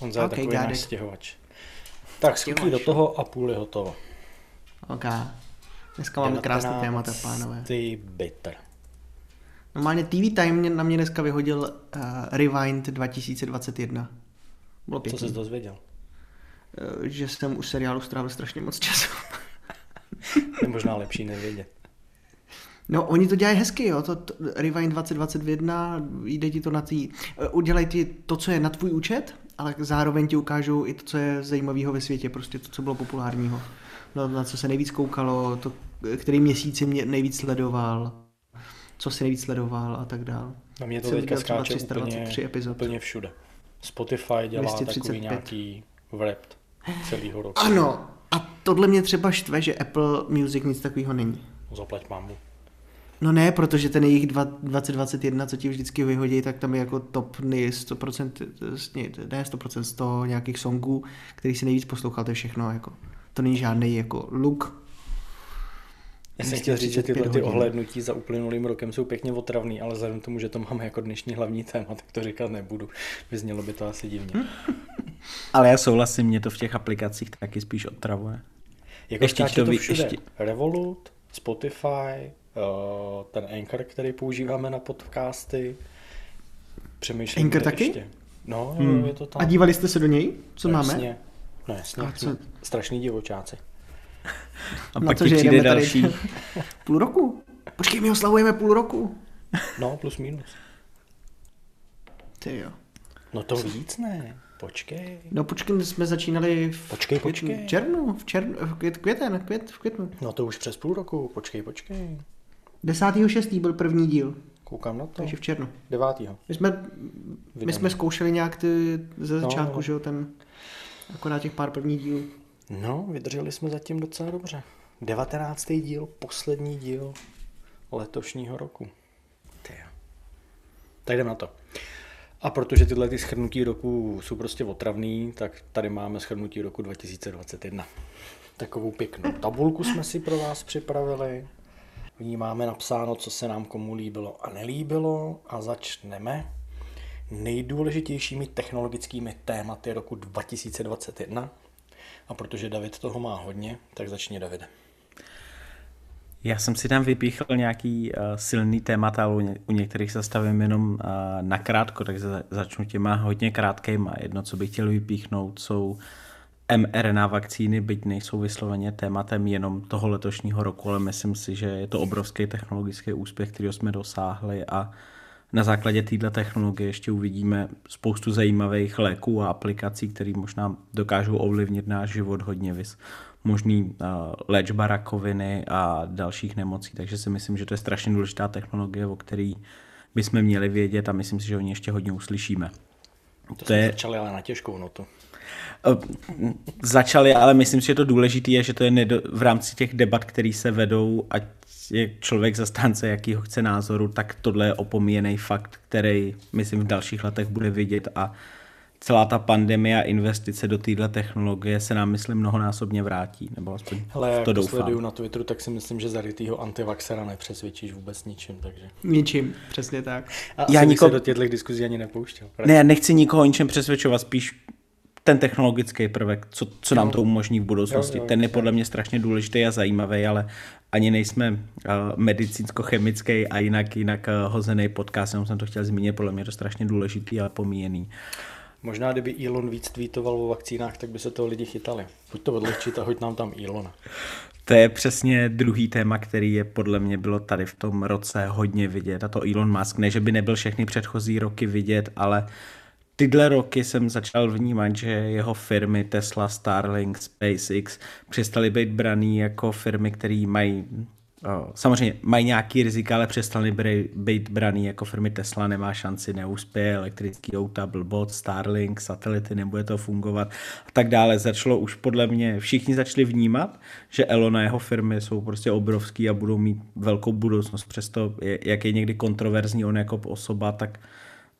Honza je okay, takový náš stěhovač. Tak skutí do toho a půl je hotovo. Ok. Dneska máme krásné témata, pánové. Ty bitter. Normálně TV Time na mě dneska vyhodil uh, Rewind 2021. Bylo Co jsi dozvěděl? Uh, že jsem u seriálu strávil strašně moc času. je možná lepší nevědět. No, oni to dělají hezky, jo, to, to Rewind 2021, jde ti to na tý, eh, udělají ti to, co je na tvůj účet, ale zároveň ti ukážou i to, co je zajímavého ve světě, prostě to, co bylo populárního, no, na co se nejvíc koukalo, to, který měsíc mě nejvíc sledoval, co si nejvíc sledoval a tak dál. Na mě to Jsem teďka skáče úplně, epizod. úplně všude. Spotify dělá 235. takový nějaký wrapped celýho roku. Ano, a tohle mě třeba štve, že Apple Music nic takového není. Zaplať mámu. No ne, protože ten jejich 2021, co ti vždycky vyhodí, tak tam je jako top 100%, ne 100%, 100 nějakých songů, který si nejvíc poslouchal, to je všechno. Jako. To není žádný jako look. Já jsem chtěl říct, že tyhle ty ohlednutí za uplynulým rokem jsou pěkně otravný, ale vzhledem tomu, že to máme jako dnešní hlavní téma, tak to říkat nebudu. Vyznělo by to asi divně. ale já souhlasím, mě to v těch aplikacích taky spíš otravuje. Jako ještě to, to všude. Ještě... Revolut, Spotify, ten Anchor, který používáme na podcasty. Přemýšlím, Anchor taky? Ještě. No, hmm. je to tam. A dívali jste se do něj? Co no, máme? Jasně. No jasně, A co? strašný divočáci. A pak to, že přijde další. Tady půl roku. Počkej, my oslavujeme půl roku. No, plus minus. Ty jo. No to víc ne. Počkej. No počkej, jsme začínali v počkej, počkej. v červnu, v červnu, v květ, květen, květ, v květnu. No to už přes půl roku, počkej, počkej. 10.6. byl první díl. Koukám na to. Takže v červnu. 9. My jsme, my jsme zkoušeli nějak ty ze no, začátku, no. že jo, ten, akorát těch pár prvních dílů. No, vydrželi jsme zatím docela dobře. 19. díl, poslední díl letošního roku. Tyjo. Tak jdeme na to. A protože tyhle ty schrnutí roku jsou prostě otravný, tak tady máme schrnutí roku 2021. Takovou pěknou tabulku jsme si pro vás připravili. V ní máme napsáno, co se nám komu líbilo a nelíbilo a začneme nejdůležitějšími technologickými tématy roku 2021. A protože David toho má hodně, tak začni Davide. Já jsem si tam vypíchl nějaký uh, silný témat, ale u, ně, u některých se stavím jenom uh, nakrátko, takže začnu těma hodně krátkýma. Jedno, co bych chtěl vypíchnout, jsou mRNA vakcíny, byť nejsou vysloveně tématem jenom toho letošního roku, ale myslím si, že je to obrovský technologický úspěch, který jsme dosáhli a na základě této technologie ještě uvidíme spoustu zajímavých léků a aplikací, které možná dokážou ovlivnit náš život hodně vys. Možný uh, léčba rakoviny a dalších nemocí, takže si myslím, že to je strašně důležitá technologie, o který bychom měli vědět a myslím si, že o ní ještě hodně uslyšíme. To, to je... začali ale na těžkou notu. Eh, začali, ale myslím si, že to důležité je, že to je nedo, v rámci těch debat, které se vedou, ať je člověk zastánce jakýho chce názoru, tak tohle je opomíjený fakt, který myslím v dalších letech bude vidět a celá ta pandemie a investice do téhle technologie se nám, myslím, mnohonásobně vrátí, nebo aspoň Hele, to doufám. sleduju na Twitteru, tak si myslím, že zarytýho antivaxera nepřesvědčíš vůbec ničím, takže... Ničím, přesně tak. A já nikoho... se do těchto diskuzí ani nepouštěl. Pravda? Ne, já nechci nikoho ničem přesvědčovat, spíš ten technologický prvek, co, co nám to umožní v budoucnosti. Ten je podle mě strašně důležitý a zajímavý, ale ani nejsme uh, medicínsko-chemický a jinak, jinak uh, hozený podcast, jenom jsem to chtěl zmínit, podle mě je to strašně důležitý a pomíjený. Možná, kdyby Elon víc tweetoval o vakcínách, tak by se toho lidi chytali. Pojď to odlehčit a hoď nám tam Elona. To je přesně druhý téma, který je podle mě bylo tady v tom roce hodně vidět. A to Elon Musk, ne, že by nebyl všechny předchozí roky vidět, ale tyhle roky jsem začal vnímat, že jeho firmy Tesla, Starlink, SpaceX přestaly být braný jako firmy, které mají Samozřejmě mají nějaký rizika, ale přestali být braný jako firmy Tesla, nemá šanci, neúspěje, elektrický auta, blbot, Starlink, satelity, nebude to fungovat a tak dále. Začalo už podle mě, všichni začali vnímat, že Elon a jeho firmy jsou prostě obrovský a budou mít velkou budoucnost. Přesto, jak je někdy kontroverzní on jako osoba, tak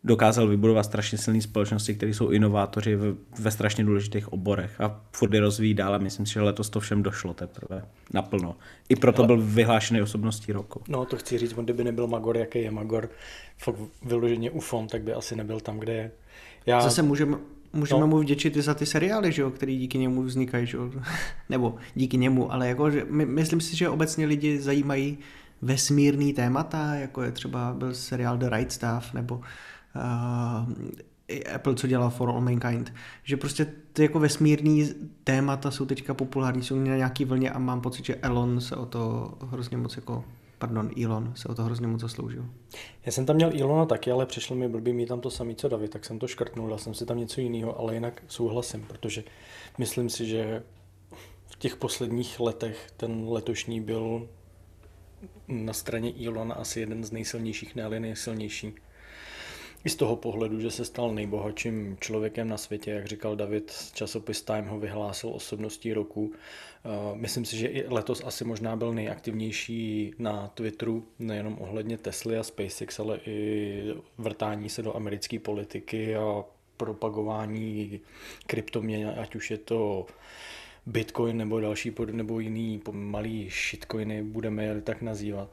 dokázal vybudovat strašně silné společnosti, které jsou inovátoři ve, ve strašně důležitých oborech a furt je rozvíjí dál a myslím si, že letos to všem došlo teprve naplno. I proto Ale... byl vyhlášený osobností roku. No to chci říct, on kdyby nebyl Magor, jaký je Magor, fakt vyloženě UFON, tak by asi nebyl tam, kde je. Já... Zase můžeme, můžeme no. mu vděčit i za ty seriály, že jo, který díky němu vznikají, že jo? nebo díky němu, ale jako, že my, myslím si, že obecně lidi zajímají vesmírný témata, jako je třeba byl seriál The Right Stuff, nebo uh, Apple, co dělal For All Mankind, že prostě ty jako vesmírný témata jsou teďka populární, jsou na nějaký vlně a mám pocit, že Elon se o to hrozně moc jako pardon, Elon se o to hrozně moc zasloužil. Já jsem tam měl Elona taky, ale přišlo mi blbý mít tam to samý, co David, tak jsem to škrtnul, dal jsem si tam něco jiného, ale jinak souhlasím, protože myslím si, že v těch posledních letech ten letošní byl na straně Elona asi jeden z nejsilnějších, ne nejsilnější. I z toho pohledu, že se stal nejbohatším člověkem na světě, jak říkal David, časopis Time ho vyhlásil osobností roku. Eh, myslím si, že i letos asi možná byl nejaktivnější na Twitteru, nejenom ohledně Tesly a SpaceX, ale i vrtání se do americké politiky a propagování kryptoměn, ať už je to Bitcoin nebo další nebo jiný malý shitcoiny, budeme je tak nazývat.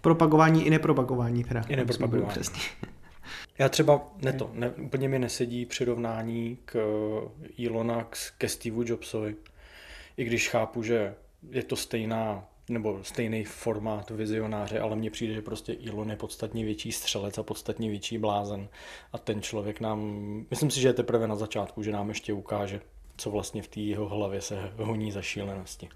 Propagování i nepropagování teda. I nepropagování. Přesně. Já třeba ne to, ne, úplně mi nesedí přirovnání k eh, Elona ke Steve Jobsovi. I když chápu, že je to stejná nebo stejný formát vizionáře, ale mně přijde, že prostě Elon je podstatně větší střelec a podstatně větší blázen. A ten člověk nám, myslím si, že je teprve na začátku, že nám ještě ukáže, co vlastně v té jeho hlavě se honí za šílenosti.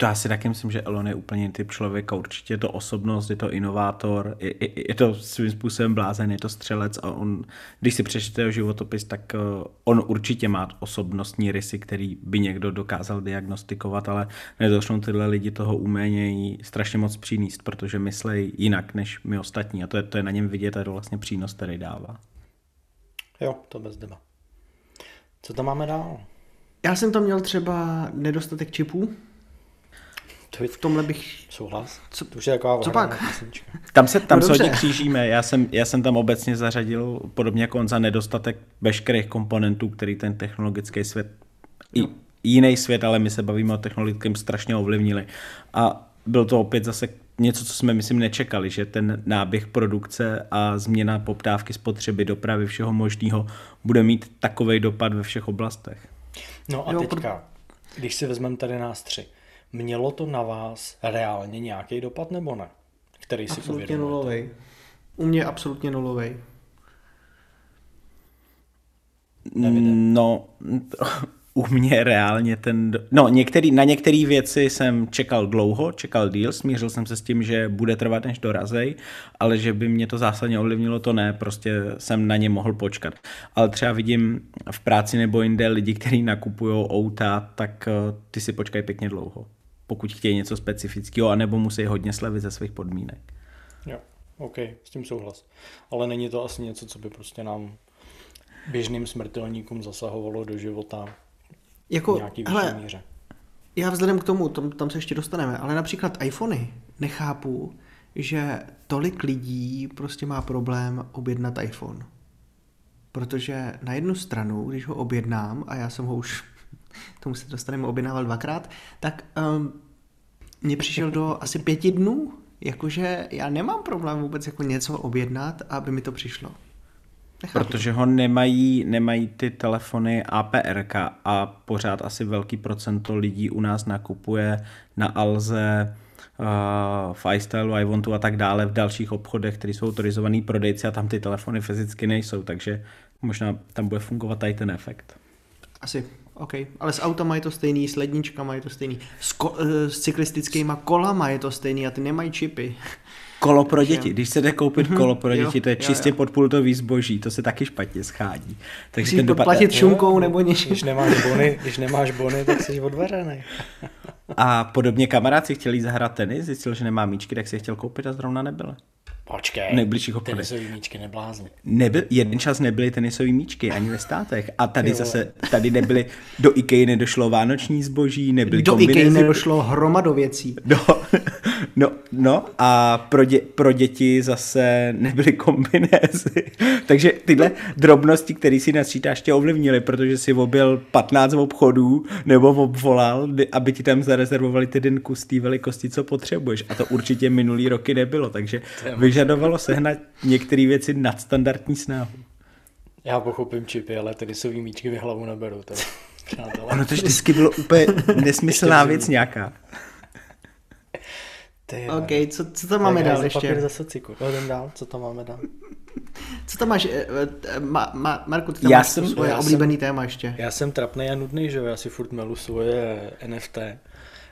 To já si taky myslím, že Elon je úplně typ člověka, určitě je to osobnost, je to inovátor, je, je, je to svým způsobem blázen, je to střelec a on, když si přečtete jeho životopis, tak uh, on určitě má osobnostní rysy, který by někdo dokázal diagnostikovat, ale nedošnou tyhle lidi toho umění strašně moc přinést, protože myslejí jinak než my ostatní a to je, to je na něm vidět a to vlastně přínos, který dává. Jo, to bez deba. Co tam máme dál? Já jsem tam měl třeba nedostatek čipů, to v tomhle bych... Souhlas. Co, to už je taková co pak? Tam se, tam no, se hodně křížíme. Já jsem, já jsem tam obecně zařadil, podobně jako on, za nedostatek veškerých komponentů, který ten technologický svět, no. i jiný svět, ale my se bavíme o technologickém, strašně ovlivnili. A byl to opět zase něco, co jsme, myslím, nečekali, že ten náběh produkce a změna poptávky spotřeby, dopravy, všeho možného bude mít takový dopad ve všech oblastech. No a jo, teďka, když si vezmeme tady nás tři, Mělo to na vás reálně nějaký dopad nebo ne? Který si Absolutně nulový. U mě absolutně nulový. No, u mě reálně ten... No, některý, na některé věci jsem čekal dlouho, čekal díl, smířil jsem se s tím, že bude trvat než dorazej, ale že by mě to zásadně ovlivnilo, to ne, prostě jsem na ně mohl počkat. Ale třeba vidím v práci nebo jinde lidi, kteří nakupují auta, tak eh, ty si počkají pěkně dlouho pokud chtějí něco specifického, anebo musí hodně slevit ze svých podmínek. Jo, OK, s tím souhlas. Ale není to asi něco, co by prostě nám běžným smrtelníkům zasahovalo do života jako, v nějaký hele, míře. Já vzhledem k tomu, tam, tam se ještě dostaneme, ale například iPhony nechápu, že tolik lidí prostě má problém objednat iPhone. Protože na jednu stranu, když ho objednám, a já jsem ho už tomu se dostaneme, objednával dvakrát, tak um, mě přišel do asi pěti dnů, jakože já nemám problém vůbec jako něco objednat, aby mi to přišlo. Nechápu. Protože ho nemají, nemají ty telefony APR a pořád asi velký procento lidí u nás nakupuje na Alze, uh, v iStylu, iWantu a tak dále v dalších obchodech, které jsou autorizovaný prodejci a tam ty telefony fyzicky nejsou, takže možná tam bude fungovat tady ten efekt. Asi, OK. Ale s autama je to stejný, s ledničkama je to stejný, s, ko- eh, s cyklistickými kolama je to stejný a ty nemají čipy. Kolo pro děti. Když se jde koupit mhm. kolo pro děti, to je čistě podpultový zboží, to se taky špatně schádí. Takže Musíš ten dopad... platit šunkou nebo něčím. Když nemáš bony, když nemáš bony, tak jsi odvařený. A podobně kamarád si chtěl jít zahrát tenis, zjistil, že nemá míčky, tak si je chtěl koupit a zrovna nebyly. Počkej, nejbližších obchodech. tenisový míčky neblázni. Nebyl, jeden čas nebyly tenisové míčky ani ve státech. A tady zase, tady nebyly, do IKEA nedošlo vánoční zboží, nebyly Do IKEA nedošlo hromado věcí. No, no, no a pro, dě, pro děti zase nebyly kombinézy. Takže tyhle drobnosti, které si nasčítáš, tě ovlivnily, protože si objel 15 obchodů nebo obvolal, aby ti tam zarezervovali ty den kus té velikosti, co potřebuješ. A to určitě minulý roky nebylo, takže vyžadovalo sehnat některé věci nadstandardní snahu. Já pochopím čipy, ale tenisový míčky mi hlavu neberu. Teda. Ono to vždycky bylo úplně nesmyslná věc nějaká. Ty, OK, co, co tam máme dál Papír ještě? za sociku. Jdem dál, co tam máme dál? Co tam máš? eh, eh, Ma, ma, Marku, ty tam Já máš jsem- svoje já oblíbený téma ještě. Já jsem trapný a nudný, že jo, já si furt melu svoje NFT.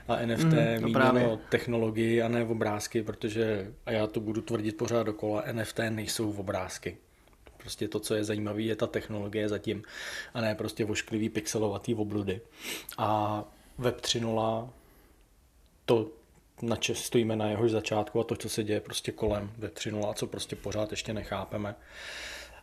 A NFT Mm, to míněno právě. technologii a ne obrázky, protože, a já to budu tvrdit pořád dokola, NFT nejsou obrázky. Prostě to, co je zajímavé, je ta technologie zatím, a ne prostě vošklivý pixelovatý obludy. A Web 3.0, to, na če stojíme na jehož začátku a to, co se děje prostě kolem Web 3.0 a co prostě pořád ještě nechápeme.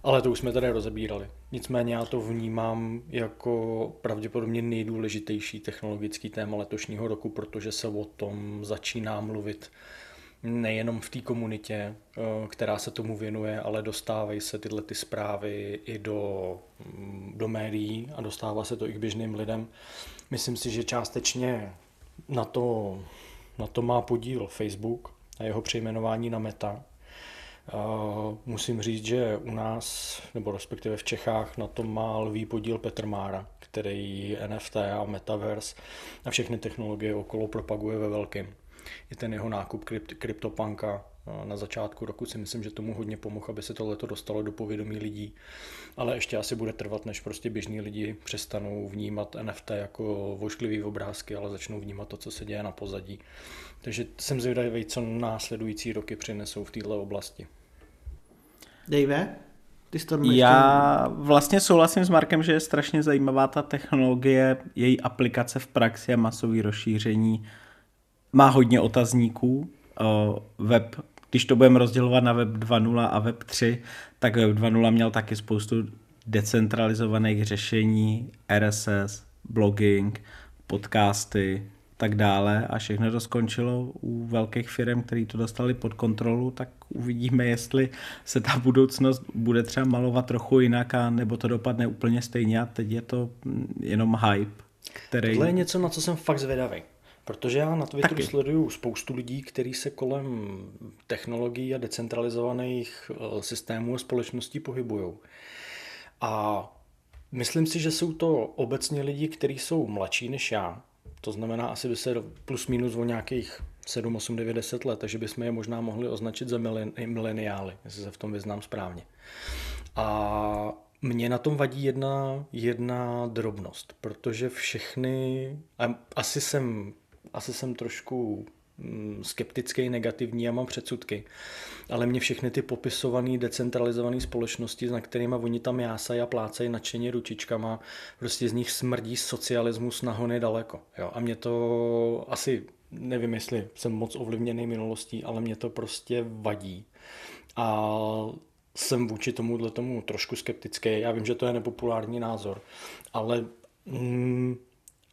Ale to už jsme tady rozebírali. Nicméně já to vnímám jako pravděpodobně nejdůležitější technologický téma letošního roku, protože se o tom začíná mluvit nejenom v té komunitě, eh, která se tomu věnuje, ale dostávají se tyhle ty zprávy i do, mm, do médií a dostává se to i k běžným lidem. Myslím si, že částečně na to, na to má podíl Facebook a jeho přejmenování na Meta, musím říct, že u nás, nebo respektive v Čechách, na tom má lvý podíl Petr Mára, který NFT a Metaverse a všechny technologie okolo propaguje ve velkém. I ten jeho nákup krypt, CryptoPunka na začátku roku si myslím, že tomu hodně pomohl, aby se tohleto dostalo do povědomí lidí. Ale ještě asi bude trvat, než prostě běžní lidi přestanou vnímat NFT jako vošklivý obrázky, ale začnou vnímat to, co se děje na pozadí. Takže jsem zvědavý, co následující roky přinesou v této oblasti. Dave, ty jsi to ještě- Já vlastně souhlasím s Markem, že je strašně zajímavá ta technologie, její aplikace v praxi a masové rozšíření. Má hodně otazníků. O, Web, když to budeme rozdělovat na Web 2.0 a Web 3, tak Web 2.0 měl taky spoustu decentralizovaných řešení, RSS, blogging, podcasty, tak dále a všechno to skončilo u velkých firm, který to dostali pod kontrolu, tak uvidíme, jestli se ta budoucnost bude třeba malovat trochu jinak a nebo to dopadne úplně stejně a teď je to jenom hype, který... Tohle je něco, na co jsem fakt zvědavý. Protože já na Twitteru Taky. sleduju spoustu lidí, kteří se kolem technologií a decentralizovaných eh, systémů a společností pohybují. A myslím si, že jsou to obecně lidi, kteří jsou mladší než já. To znamená, asi by se plus minus o nějakých 7, 8, 9, 10 let, takže bychom je možná mohli označit za milen- mileniály, jestli se v tom vyznám správně. A mě na tom vadí jedna, jedna drobnost, protože všechny, a asi jsem, asi jsem trošku mm, skeptický, negativní a mám předsudky, ale mě všechny ty popisované decentralizované společnosti, na kterými oni tam jásají a plácají nadšeně ručičkama, prostě z nich smrdí socialismus na hony daleko. Jo? A mě to asi, nevím, jestli jsem moc ovlivněný minulostí, ale mě to prostě vadí. A jsem vůči tomuhle tomu trošku skeptický. Já vím, že to je nepopulární názor, ale mm,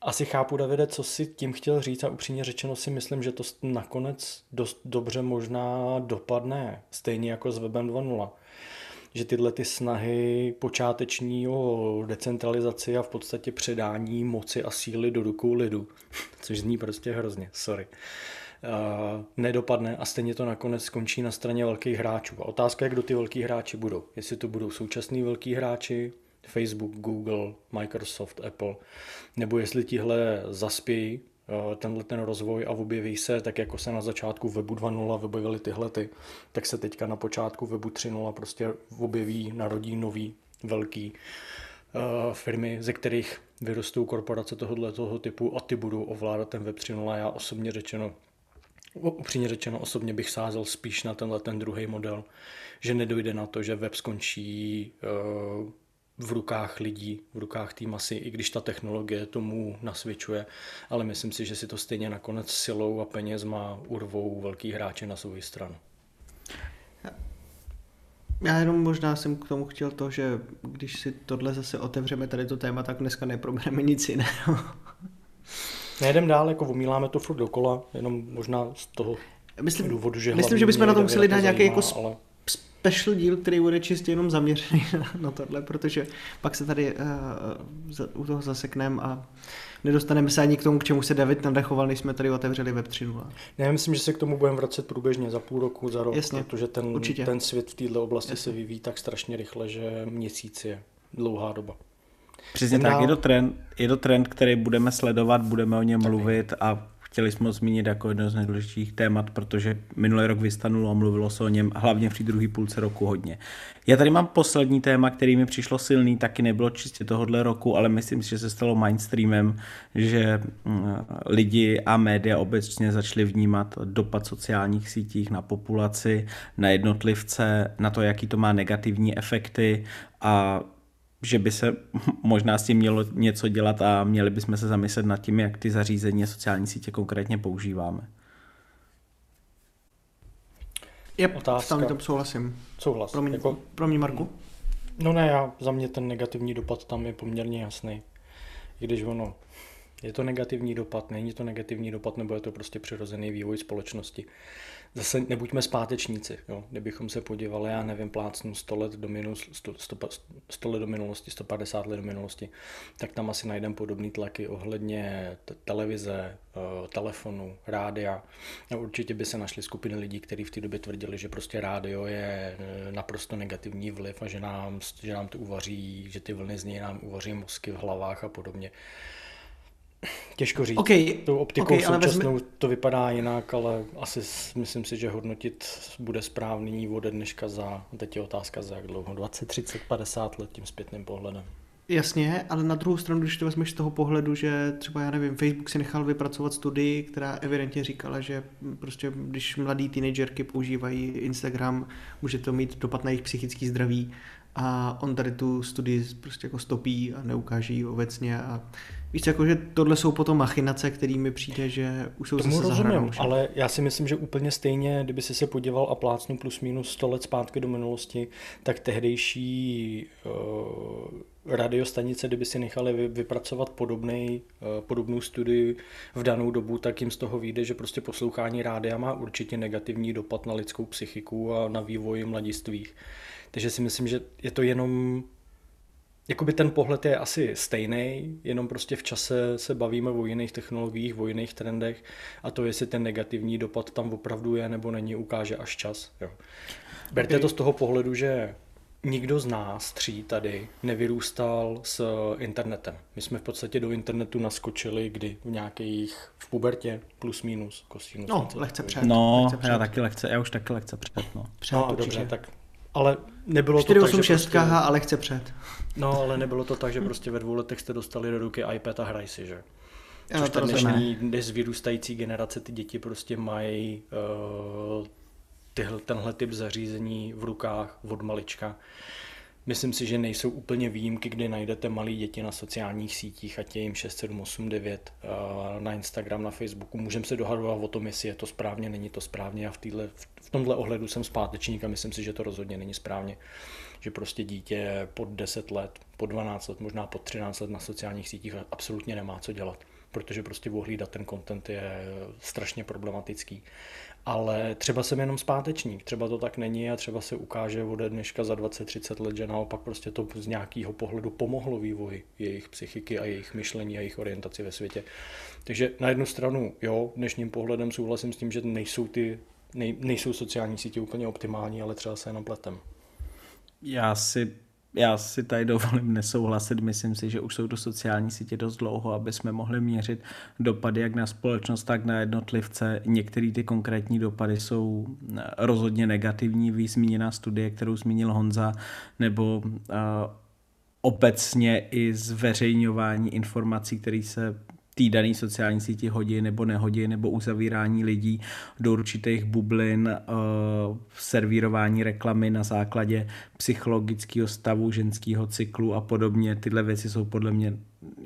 asi chápu, Davide, co si tím chtěl říct a upřímně řečeno si myslím, že to nakonec dost dobře možná dopadne, stejně jako s Webem 2.0 že tyhle ty snahy počáteční o decentralizaci a v podstatě předání moci a síly do rukou lidu, což zní prostě hrozně, sorry, uh, nedopadne a stejně to nakonec skončí na straně velkých hráčů. A otázka je, kdo ty velký hráči budou. Jestli to budou současní velký hráči, Facebook, Google, Microsoft, Apple, nebo jestli tihle zaspějí eh, tenhle ten rozvoj a objeví se, tak jako se na začátku webu 2.0 objevily tyhle ty, tak se teďka na počátku webu 3.0 prostě objeví, narodí nový velký uh, firmy, ze kterých vyrostou korporace tohohle toho typu a ty budou ovládat ten web 3.0. Já osobně řečeno Upřímně řečeno, osobně bych sázel spíš na tenhle ten druhý model, že nedojde na to, že web skončí uh, v rukách lidí, v rukách té masy, i když ta technologie tomu nasvědčuje, ale myslím si, že si to stejně nakonec silou a penězma urvou velký hráče na svou stranu. Já jenom možná jsem k tomu chtěl to, že když si tohle zase otevřeme tady to téma, tak dneska neprobereme nic jiného. Nejdem dál, jako omíláme to furt dokola, jenom možná z toho myslím, důvodu, že Myslím, že bychom na to museli dát nějaký jako ale... special díl, který bude čistě jenom zaměřený na tohle, protože pak se tady uh, u toho zasekneme a nedostaneme se ani k tomu, k čemu se David nadachoval, než jsme tady otevřeli Web 3.0. Já myslím, že se k tomu budeme vracet průběžně za půl roku, za rok, Jasně, protože ten, určitě. ten svět v této oblasti Jasně. se vyvíjí tak strašně rychle, že měsíc je dlouhá doba. Přesně tak, je to, trend, je to trend, který budeme sledovat, budeme o něm mluvit a chtěli jsme ho zmínit jako jedno z nejdůležitějších témat, protože minulý rok vystanulo a mluvilo se o něm hlavně té druhé půlce roku hodně. Já tady mám poslední téma, který mi přišlo silný, taky nebylo čistě tohohle roku, ale myslím si, že se stalo mainstreamem, že mm, lidi a média obecně začali vnímat dopad sociálních sítích na populaci, na jednotlivce, na to, jaký to má negativní efekty a že by se možná s tím mělo něco dělat a měli bychom se zamyslet nad tím, jak ty zařízení a sociální sítě konkrétně používáme. Yep, Otázka. tam tom souhlasím. Souhlas. Pro mě, Jako, pro mě Marku? no ne, já, za mě ten negativní dopad tam je poměrně jasný. I když ono, je to negativní dopad, není to negativní dopad, nebo je to prostě přirozený vývoj společnosti. Zase nebuďme zpátečníci, jo? kdybychom se podívali, já nevím, plácnu 100 let do, minus, 100, 100, 100 let do minulosti, 150 let do minulosti, tak tam asi najdeme podobné tlaky ohledně televize, eh, telefonu, rádia. A určitě by se našly skupiny lidí, kteří v té době tvrdili, že prostě rádio je eh, naprosto negativní vliv a že nám, že nám to uvaří, že ty vlny z něj nám uvaří mozky v hlavách a podobně. Těžko říct. Okay, Tou optikou okay, ale současnou vezme- to vypadá jinak, ale asi myslím si, že hodnotit bude správný ode dneška za, teď je otázka za jak dlouho, 20, 30, 50 let tím zpětným pohledem. Jasně, ale na druhou stranu, když to vezmeš z toho pohledu, že třeba, já nevím, Facebook si nechal vypracovat studii, která evidentně říkala, že prostě když mladí teenagerky používají Instagram, může to mít dopad na jejich psychický zdraví a on tady tu studii prostě jako stopí a neukáže ji obecně a víš, jako, že tohle jsou potom machinace, kterými přijde, že už jsou Tomu zase rozumím, ale já si myslím, že úplně stejně, kdyby si se podíval a plácnu plus minus 100 let zpátky do minulosti, tak tehdejší uh, radiostanice, kdyby si nechali vy, vypracovat podobnej, uh, podobnou studii v danou dobu, tak jim z toho vyjde, že prostě poslouchání rádia má určitě negativní dopad na lidskou psychiku a na vývoj mladistvých. Takže si myslím, že je to jenom Jakoby ten pohled je asi stejný, jenom prostě v čase se bavíme o jiných technologiích, o jiných trendech a to, jestli ten negativní dopad tam opravdu je nebo není, ukáže až čas. Jo. Berte to z toho pohledu, že nikdo z nás tří tady nevyrůstal s internetem. My jsme v podstatě do internetu naskočili kdy v nějakých, v pubertě, plus minus, kosinus. No, lehce před. No, lehce před. já taky lehce, já už taky lehce před, no. Před, No, určitě. dobře, tak ale nebylo to tak, že 486 prostě, a lehce před. No, ale nebylo to tak, že prostě ve dvou letech jste dostali do ruky iPad a hraj si, že? Což ta dnešní, dnes vyrůstající generace, ty děti prostě mají uh, tyhle, tenhle typ zařízení v rukách od malička. Myslím si, že nejsou úplně výjimky, kdy najdete malé děti na sociálních sítích, ať je jim 6, 7, 8, 9, uh, na Instagram, na Facebooku. Můžeme se dohadovat o tom, jestli je to správně, není to správně. Já v, týhle, v tomhle ohledu jsem zpátečník a myslím si, že to rozhodně není správně. Že prostě dítě pod 10 let, pod 12 let, možná pod 13 let na sociálních sítích absolutně nemá co dělat protože prostě ohlídat ten content je strašně problematický. Ale třeba jsem jenom zpátečník, třeba to tak není a třeba se ukáže ode dneška za 20-30 let, že naopak prostě to z nějakého pohledu pomohlo vývoji jejich psychiky a jejich myšlení a jejich orientaci ve světě. Takže na jednu stranu, jo, dnešním pohledem souhlasím s tím, že nejsou ty nej, nejsou sociální sítě úplně optimální, ale třeba se jenom pletem. Já si, já si tady dovolím nesouhlasit. Myslím si, že už jsou to sociální sítě dost dlouho, aby jsme mohli měřit dopady jak na společnost, tak na jednotlivce. Některé ty konkrétní dopady jsou eh, rozhodně negativní. Ví zmíněná studie, kterou zmínil Honza, nebo uh, obecně i zveřejňování informací, které se té dané sociální síti hodí nebo nehodí, nebo uzavírání lidí do určitých bublin, uh, servírování reklamy na základě psychologického stavu, ženského cyklu a podobně. Tyhle věci jsou podle mě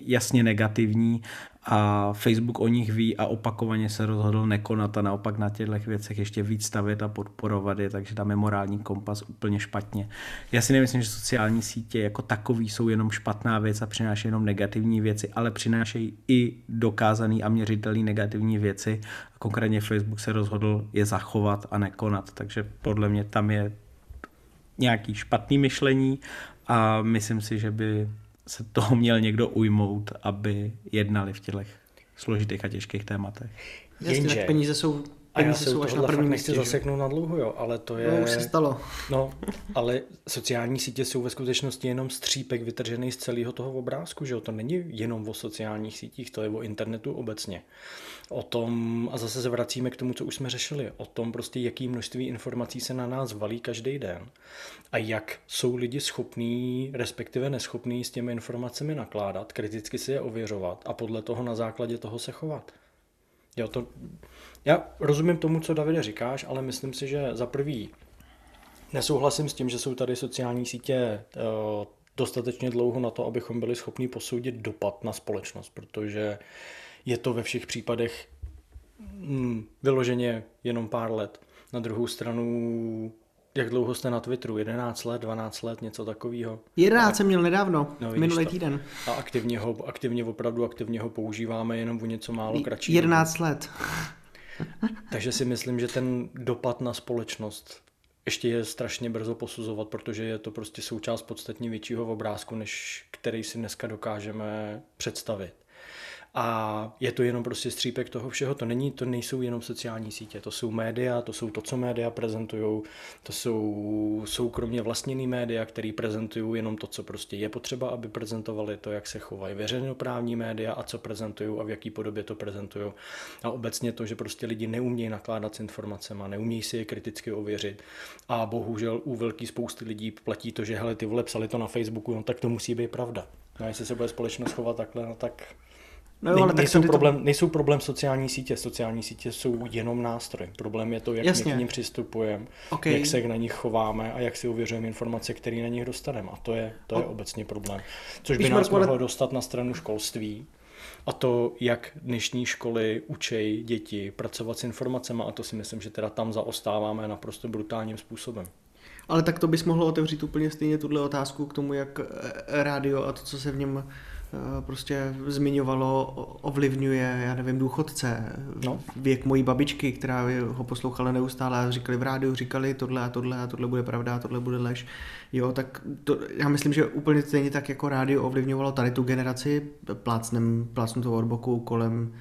jasně negativní a Facebook o nich ví a opakovaně se rozhodl nekonat a naopak na těchto věcech ještě víc stavět a podporovat je, takže tam je morální kompas úplně špatně. Já si nemyslím, že sociální sítě jako takový jsou jenom špatná věc a přinášejí jenom negativní věci, ale přinášejí i dokázaný a měřitelný negativní věci. Konkrétně Facebook se rozhodl je zachovat a nekonat, takže podle mě tam je nějaký špatný myšlení a myslím si, že by se toho měl někdo ujmout, aby jednali v těch složitých a těžkých tématech. Jasně, Jenže, tak peníze jsou a já se jsou až na první místě zaseknu na dlouho, jo, ale to je... No, už se stalo. No, ale sociální sítě jsou ve skutečnosti jenom střípek vytržený z celého toho obrázku, že jo, to není jenom o sociálních sítích, to je o internetu obecně. O tom, a zase se vracíme k tomu, co už jsme řešili, o tom prostě, jaký množství informací se na nás valí každý den a jak jsou lidi schopní, respektive neschopní s těmi informacemi nakládat, kriticky si je ověřovat a podle toho na základě toho se chovat. Jo, to, já rozumím tomu, co Davide říkáš, ale myslím si, že za prvý nesouhlasím s tím, že jsou tady sociální sítě uh, dostatečně dlouho na to, abychom byli schopni posoudit dopad na společnost, protože je to ve všech případech mm, vyloženě jenom pár let. Na druhou stranu, jak dlouho jste na Twitteru? 11 let, 12 let, něco takového? 11 jsem měl nedávno, no, minulý týden. A aktivně ho, aktivně opravdu aktivně ho používáme jenom o něco málo kratší. 11 let. Takže si myslím, že ten dopad na společnost ještě je strašně brzo posuzovat, protože je to prostě součást podstatně většího obrázku, než který si dneska dokážeme představit. A je to jenom prostě střípek toho všeho. To není, to nejsou jenom sociální sítě, to jsou média, to jsou to, co média prezentují, to jsou soukromně vlastněný média, který prezentují jenom to, co prostě je potřeba, aby prezentovali to, jak se chovají veřejnoprávní média a co prezentují a v jaký podobě to prezentují. A obecně to, že prostě lidi neumějí nakládat s informacemi, neumějí si je kriticky ověřit. A bohužel u velké spousty lidí platí to, že hele, ty vole psali to na Facebooku, no tak to musí být pravda. No, jestli se bude společnost chovat takhle, no tak No jo, ale nejsou, tak problém, to... nejsou problém sociální sítě, sociální sítě jsou jenom nástroj. Problém je to, jak Jasně. my k ním přistupujeme, okay. jak se na nich chováme a jak si uvěřujeme informace, které na nich dostaneme. A to je, to je obecně problém. Což by nás mohlo dostat na stranu školství, a to, jak dnešní školy učejí děti pracovat s informacemi a to si myslím, že teda tam zaostáváme naprosto brutálním způsobem. Ale tak to bys mohlo otevřít úplně stejně tuhle otázku k tomu, jak eh, rádio a to, co se v něm Eh, prostě zmiňovalo, ovlivňuje, já nevím, důchodce, no. věk mojí babičky, která ho poslouchala neustále a říkali v rádiu, říkali tohle a tohle a tohle bude pravda a tohle bude lež. Jo, tak to, já myslím, že úplně stejně tak jako rádio ovlivňovalo tady tu generaci, plácnem, plácnu to od boku kolem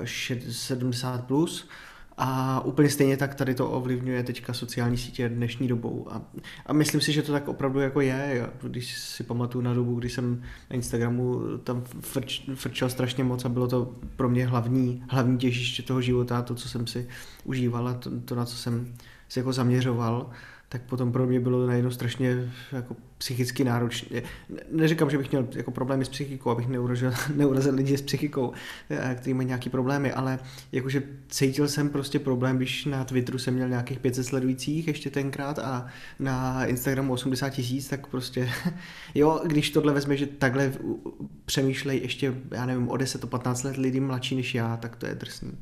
uh, eh, 70 plus, a úplně stejně tak tady to ovlivňuje teďka sociální sítě dnešní dobou. A, a myslím si, že to tak opravdu jako je. Když si pamatuju na dobu, kdy jsem na Instagramu tam frč, frčel strašně moc a bylo to pro mě hlavní, hlavní těžiště toho života, to, co jsem si užíval to, to na co jsem se jako zaměřoval, tak potom pro mě bylo najednou strašně jako psychicky náročné. Neříkám, že bych měl jako problémy s psychikou, abych neurazil, neurazil lidi s psychikou, eh, kteří mají nějaký problémy, ale jakože cítil jsem prostě problém, když na Twitteru jsem měl nějakých 500 sledujících ještě tenkrát a na Instagramu 80 tisíc, tak prostě jo, když tohle vezme, že takhle přemýšlej ještě, já nevím, o 10, o 15 let lidi mladší než já, tak to je drsný.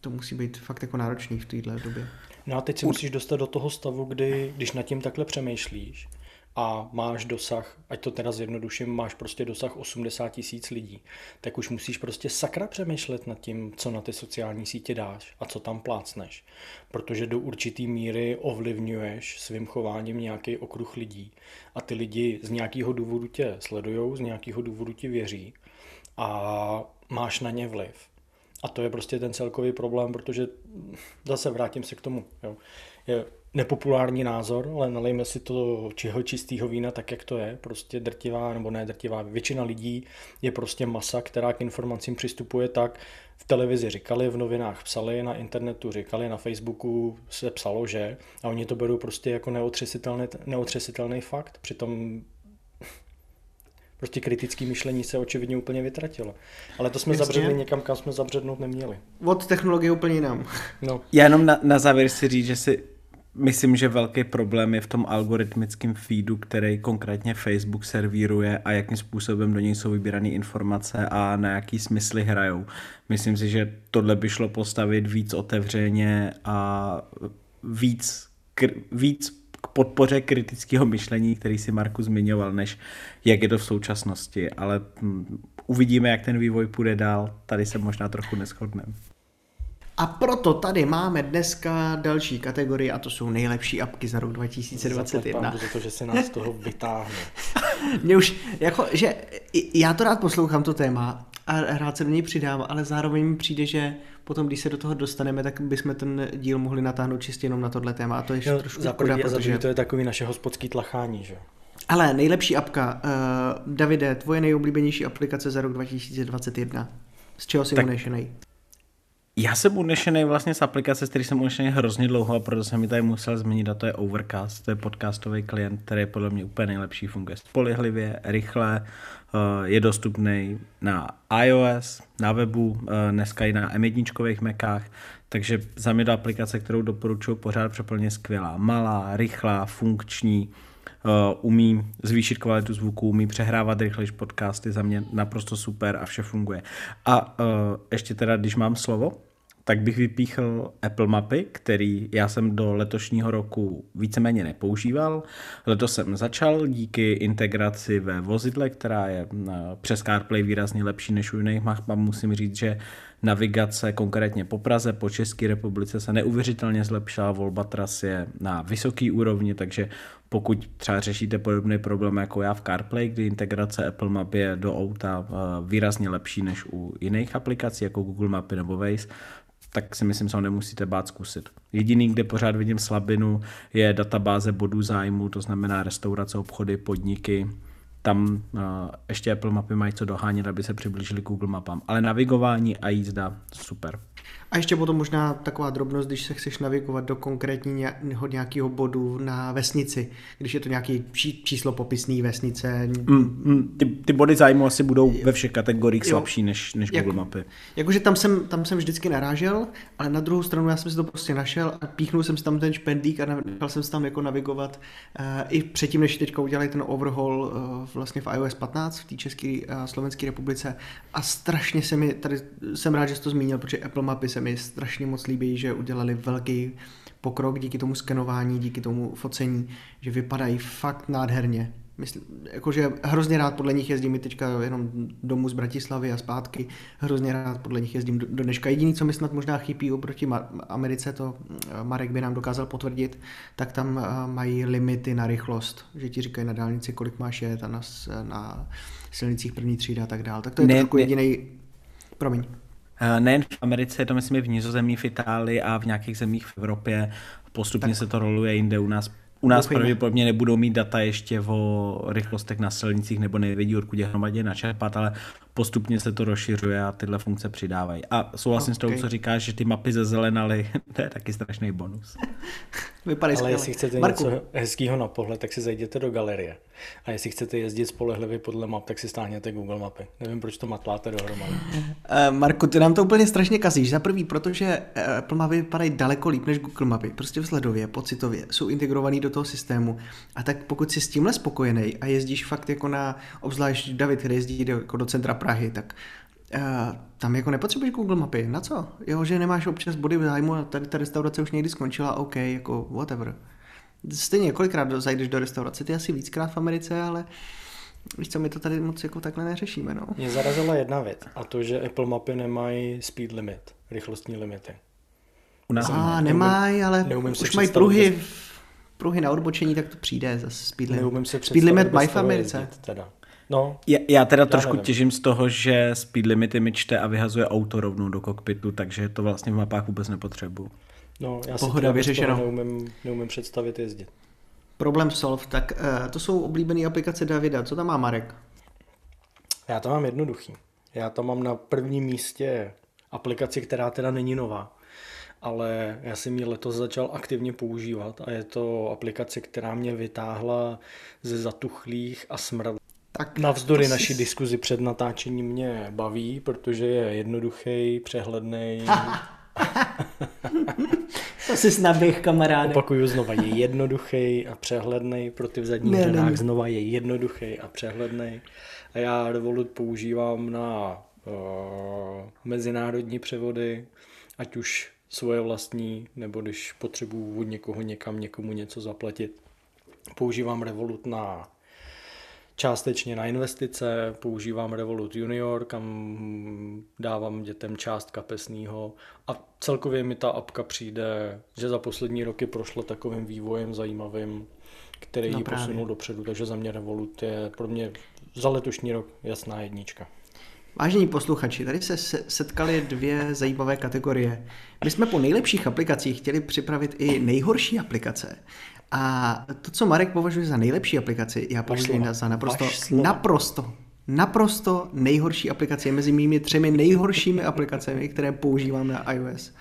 To musí být fakt jako náročný v téhle době. No a teď se musíš dostat do toho stavu, kdy, když nad tím takhle přemýšlíš a máš dosah, ať to teda zjednoduším, máš prostě dosah 80 tisíc lidí, tak už musíš prostě sakra přemýšlet nad tím, co na ty sociální sítě dáš a co tam plácneš. Protože do určitý míry ovlivňuješ svým chováním nějaký okruh lidí a ty lidi z nějakého důvodu tě sledujou, z nějakého důvodu ti věří a máš na ně vliv. A to je prostě ten celkový problém, protože zase vrátím se k tomu. Jo. Je nepopulární názor, ale nalejme si to čeho čistého vína tak, jak to je. Prostě drtivá, nebo ne drtivá, většina lidí je prostě masa, která k informacím přistupuje tak, v televizi říkali, v novinách psali, na internetu říkali, na Facebooku se psalo, že a oni to berou prostě jako neotřesitelný, neotřesitelný fakt. Přitom Prostě kritické myšlení se očividně úplně vytratilo. Ale to jsme Jasně. zabředli někam, kam jsme zabřednout neměli. Od technologie úplně jinam. No, Já jenom na, na závěr si říct, že si myslím, že velký problém je v tom algoritmickém feedu, který konkrétně Facebook servíruje a jakým způsobem do něj jsou vybírané informace a na jaký smysly hrajou. Myslím si, že tohle by šlo postavit víc otevřeně a víc, kr- víc k podpoře kritického myšlení, který si Marku zmiňoval, než jak je to v současnosti. Ale hm, uvidíme, jak ten vývoj půjde dál. Tady se možná trochu neschodneme. A proto tady máme dneska další kategorii a to jsou nejlepší apky za rok 2021. zaplať za to, že se nás z toho vytáhne. Mě už, jako, že já to rád poslouchám, to téma, a rád se do něj přidám, ale zároveň mi přijde, že potom, když se do toho dostaneme, tak bychom ten díl mohli natáhnout čistě jenom na tohle téma a to je Jo, trošku za škoda, první a za protože... to je takový naše hospodský tlachání, že? Ale nejlepší apka, uh, Davide, tvoje nejoblíbenější aplikace za rok 2021. Z čeho jsi Tak-? Já jsem unešený vlastně z aplikace, z který jsem unešený hrozně dlouho a proto jsem mi tady musel změnit a to je Overcast, to je podcastový klient, který je podle mě úplně nejlepší, funguje spolehlivě, rychle, eh, je dostupný na iOS, na webu, eh, dneska i na M1 Macách, takže za mě to aplikace, kterou doporučuji pořád přeplně skvělá. Malá, rychlá, funkční, umí zvýšit kvalitu zvuku, umí přehrávat rychlejš podcasty, za mě naprosto super a vše funguje. A uh, ještě teda, když mám slovo, tak bych vypíchl Apple mapy, který já jsem do letošního roku víceméně nepoužíval. Letos jsem začal díky integraci ve vozidle, která je eh, přes CarPlay výrazně lepší než u jiných map. Musím říct, že navigace konkrétně po Praze, po České republice se neuvěřitelně zlepšila, volba tras je na vysoký úrovni, takže pokud třeba řešíte podobný problém jako já v CarPlay, kdy integrace Apple Map je do auta eh, výrazně lepší než u jiných aplikací jako Google Mapy nebo Waze, tak si myslím, že ho nemusíte bát zkusit. Jediný, kde pořád vidím slabinu, je databáze bodů zájmu, to znamená restaurace, obchody, podniky. Tam uh, ještě Apple mapy mají co dohánět, aby se přiblížili Google mapám. Ale navigování a jízda super. A ještě potom možná taková drobnost, když se chceš navigovat do konkrétního nějakého bodu na vesnici, když je to nějaký či- číslo popisný vesnice. Mm, mm, ty, ty body zájmu asi budou ve všech kategoriích Jo. slabší než, než Jak- Google mapy. Jakože tam jsem, tam jsem vždycky narážel, ale na druhou stranu já jsem si to prostě našel a píchnul jsem si tam ten špendlík a nechal jsem si tam jako navigovat uh, i předtím, než teďka udělali ten overhaul uh, vlastně v iOS 15 v té České a Slovenské republice a strašně se mi, tady jsem rád, že jsi to zmínil, protože Apple mapy se mi strašně moc líbí, že udělali velký pokrok díky tomu skenování, díky tomu focení, že vypadají fakt nádherně. Myslím, jakože hrozně rád podle nich jezdím i teďka jenom domů z Bratislavy a zpátky. Hrozně rád podle nich jezdím do, do dneška. Jediný, co mi snad možná chybí oproti Ma- Americe, to eh, Marek by nám dokázal potvrdit, tak tam eh, mají limity na rychlost, že ti říkají na dálnici, kolik máš jet a na, na silnicích první třída a tak dál. Tak to je Ne- trošku jediný. Promiň. Eh, Nejen v Americe, je to myslím i v Nizozemí, v Itálii a v nějakých zemích v Evropě. Postupně tak. se to roluje jinde u nás. U nás Doufejme. pravděpodobně nebudou mít data ještě o rychlostech na silnicích nebo nevědí, odkud je hromadě načerpat, ale postupně se to rozšiřuje a tyhle funkce přidávají. A souhlasím s tou, co říkáš, že ty mapy zezelenaly, to je taky strašný bonus. Vypadají Ale jestli chcete Marku, něco hezkého na pohled, tak si zajděte do galerie. A jestli chcete jezdit spolehlivě podle map, tak si stáhněte Google mapy. Nevím, proč to matláte dohromady. Eh, Marku, ty nám to úplně strašně kazíš. Za prvý, protože eh, Apple mapy vypadají daleko líp než Google mapy. Prostě vzhledově, pocitově, jsou integrovaný do toho systému. A tak pokud jsi s tímhle spokojený a jezdíš fakt jako na, obzvlášť David, který jezdí do, jako do centra Prahy, tak uh, tam jako nepotřebuješ Google mapy. Na co? Jo, že nemáš občas body v zájmu a tady ta restaurace už někdy skončila, OK, jako whatever. Stejně kolikrát zajdeš do restaurace, ty asi víckrát v Americe, ale víš co, my to tady moc jako takhle neřešíme, no. Mě zarazila jedna věc, a to, že Apple mapy nemají speed limit, rychlostní limity. U nás A neumím- nemají, ale neumím už mají pruhy, bez- pruhy na odbočení, tak to přijde zase speed limit. Neumím si speed limit mají v Americe. jezdit, Teda. No, Já, já teda trošku nevím. těžím z toho, že speed limity mi čte a vyhazuje auto rovnou do kokpitu, takže to vlastně v mapách vůbec nepotřebuju. no já si Pohoda, toho vyřešeno. Neumím, neumím představit jezdit. Problem solve, tak uh, to jsou oblíbené aplikace Davida. Co tam má Marek? Já to mám jednoduchý. Já to mám na prvním místě aplikaci, která teda není nová, ale já jsem ji letos začal aktivně používat a je to aplikace, která mě vytáhla ze zatuchlých a smrad Tak Navzdory naší si... diskuzi před natáčením mě baví, protože je jednoduchý, přehledný. to si snabých kamaráde. Opakuju znova, je jednoduchý a přehledný, pro ty v zadních řadách znova je jednoduchý a přehledný. A já Revolut používám na uh, mezinárodní převody, ať už svoje vlastní, nebo když potřebuju od někoho někam někomu něco zaplatit. Používám Revolut na částečně na investice, používám Revolut Junior, kam dávám dětem část kapesního a celkově mi ta apka přijde, že za poslední roky prošla takovým vývojem zajímavým, který no ji posunul dopředu, takže za mě Revolut je pro mě za letošní rok jasná jednička. Vážení posluchači, tady se setkali dvě zajímavé kategorie. My jsme po nejlepších aplikacích chtěli připravit i nejhorší aplikace. A to, co Marek považuje za nejlepší aplikaci, já považuji za naprosto, naprosto, naprosto nejhorší aplikaci mezi mými třemi nejhoršími aplikacemi, které používám na iOS.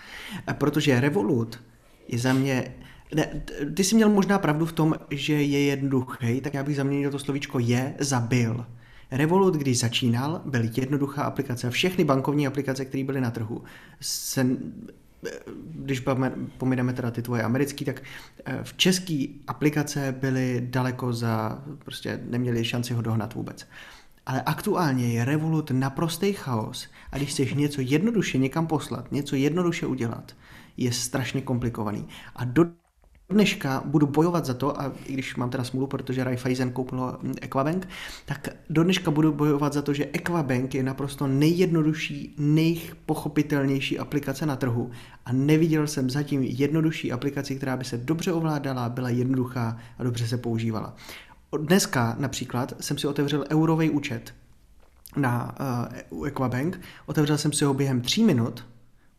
Protože Revolut je za mě ne, ty jsi měl možná pravdu v tom, že je jednoduchý, tak já bych zaměnil to slovíčko je za byl. Revolut, když začínal, byl jednoduchá aplikace. Všechny bankovní aplikace, které byly na trhu, se když pomineme teda ty tvoje americký, tak eh, v české aplikace byly daleko za, prostě neměli šanci ho dohnat vůbec. Ale aktuálně je Revolut naprostý chaos a když chceš něco jednoduše někam poslat, něco jednoduše udělat, je strašně komplikovaný. A do dneška budu bojovat za to, a i když mám teda smůlu, protože Raiffeisen koupil hm, Equabank, tak do dneška budu bojovat za to, že Equabank je naprosto nejjednodušší, nejpochopitelnější aplikace na trhu a neviděl jsem zatím jednodušší aplikaci, která by se dobře ovládala, byla jednoduchá a dobře se používala. Dneska například jsem si otevřel eurový účet na uh, Equabank, otevřel jsem si ho během tří minut,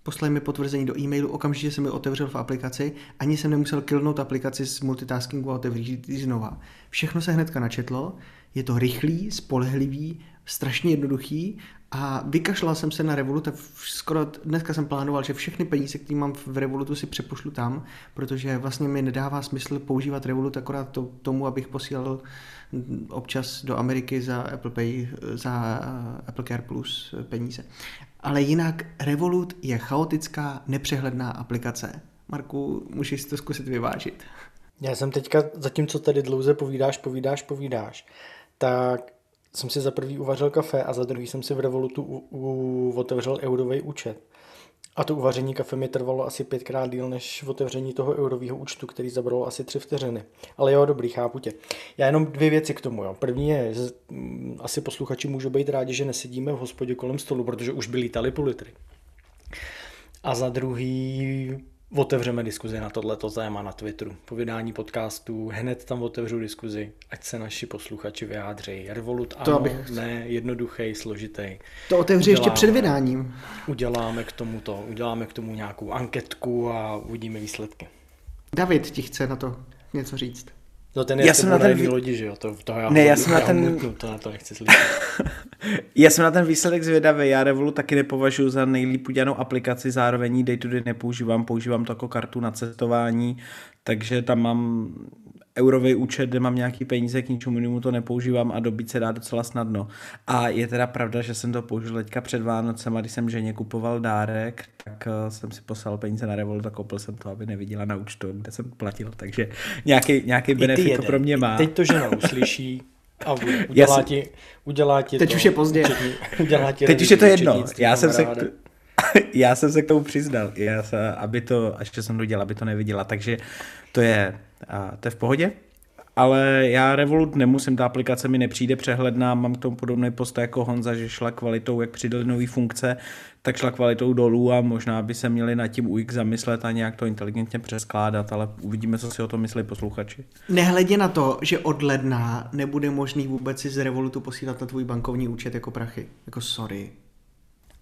poslali mi potvrzení do e-mailu, okamžitě jsem mi otevřel v aplikaci, ani jsem nemusel killnout aplikaci z multitaskingu a otevřít ji znova. Všechno se hnedka načetlo, je to rychlý, spolehlivý, strašně jednoduchý a vykašlal jsem se na Revolut a skoro dneska jsem plánoval, že všechny peníze, které mám v Revolutu, si přepošlu tam, protože vlastně mi nedává smysl používat Revolut akorát to, tomu, abych posílal občas do Ameriky za Apple Pay, za Apple Care Plus peníze. Ale jinak Revolut je chaotická, nepřehledná aplikace. Marku, můžeš si to zkusit vyvážit. Já jsem teďka, zatímco tady dlouze povídáš, povídáš, povídáš, tak jsem si za prvý uvařil kafe a za druhý jsem si v Revolutu u, u, otevřel eurový účet. A to uvaření kafe mi trvalo asi pětkrát díl než otevření toho eurového účtu, který zabralo asi tři vteřiny. Ale jo, dobrý, chápu tě. Já jenom dvě věci k tomu. Jo. První je, že mm, asi posluchači můžou být rádi, že nesedíme v hospodě kolem stolu, protože už by lítali půl litry. A za druhý, otevřeme diskuzi na tohleto téma na Twitteru. Po vydání podcastu hned tam otevřu diskuzi, ať se naši posluchači vyjádří. Revolut ano, to abych... ne, jednoduchý, složitý. To otevři uděláme, ještě před vydáním. Uděláme k tomu to, uděláme k tomu nějakou anketku a uvidíme výsledky. David ti chce na to něco říct. No ten je já jsem na ten vý... lodi, že jo? To, to já, ne, já jsem na ten... Mutnu, to, na to nechci slyšet. já jsem na ten výsledek zvědavý. Já Revolut taky nepovažuji za nejlíp udělanou aplikaci, zároveň day to day nepoužívám, používám to jako kartu na cestování, takže tam mám eurový účet, kde mám nějaký peníze, k ničemu jinému to nepoužívám a dobít se dá docela snadno. A je teda pravda, že jsem to použil teďka před Vánocem a když jsem ženě kupoval dárek, tak uh, jsem si poslal peníze na Revolut a koupil jsem to, aby neviděla na účtu, kde jsem platil, takže nějaký, nějaký benefit to pro mě má. Teď to žena uslyší, a udělá ti, udělá ti Teď to, už je pozdě. Udělá ti Teď už je to jedno. Já jsem se, já jsem se k tomu přiznal, já se, aby to, až jsem to dělal, aby to neviděla, takže to je, a to je v pohodě. Ale já Revolut nemusím, ta aplikace mi nepřijde přehledná, mám k tomu podobný post jako Honza, že šla kvalitou, jak přidali nové funkce, tak šla kvalitou dolů a možná by se měli nad tím UX zamyslet a nějak to inteligentně přeskládat, ale uvidíme, co si o tom myslí posluchači. Nehledě na to, že od ledna nebude možný vůbec si z Revolutu posílat na tvůj bankovní účet jako prachy. Jako sorry,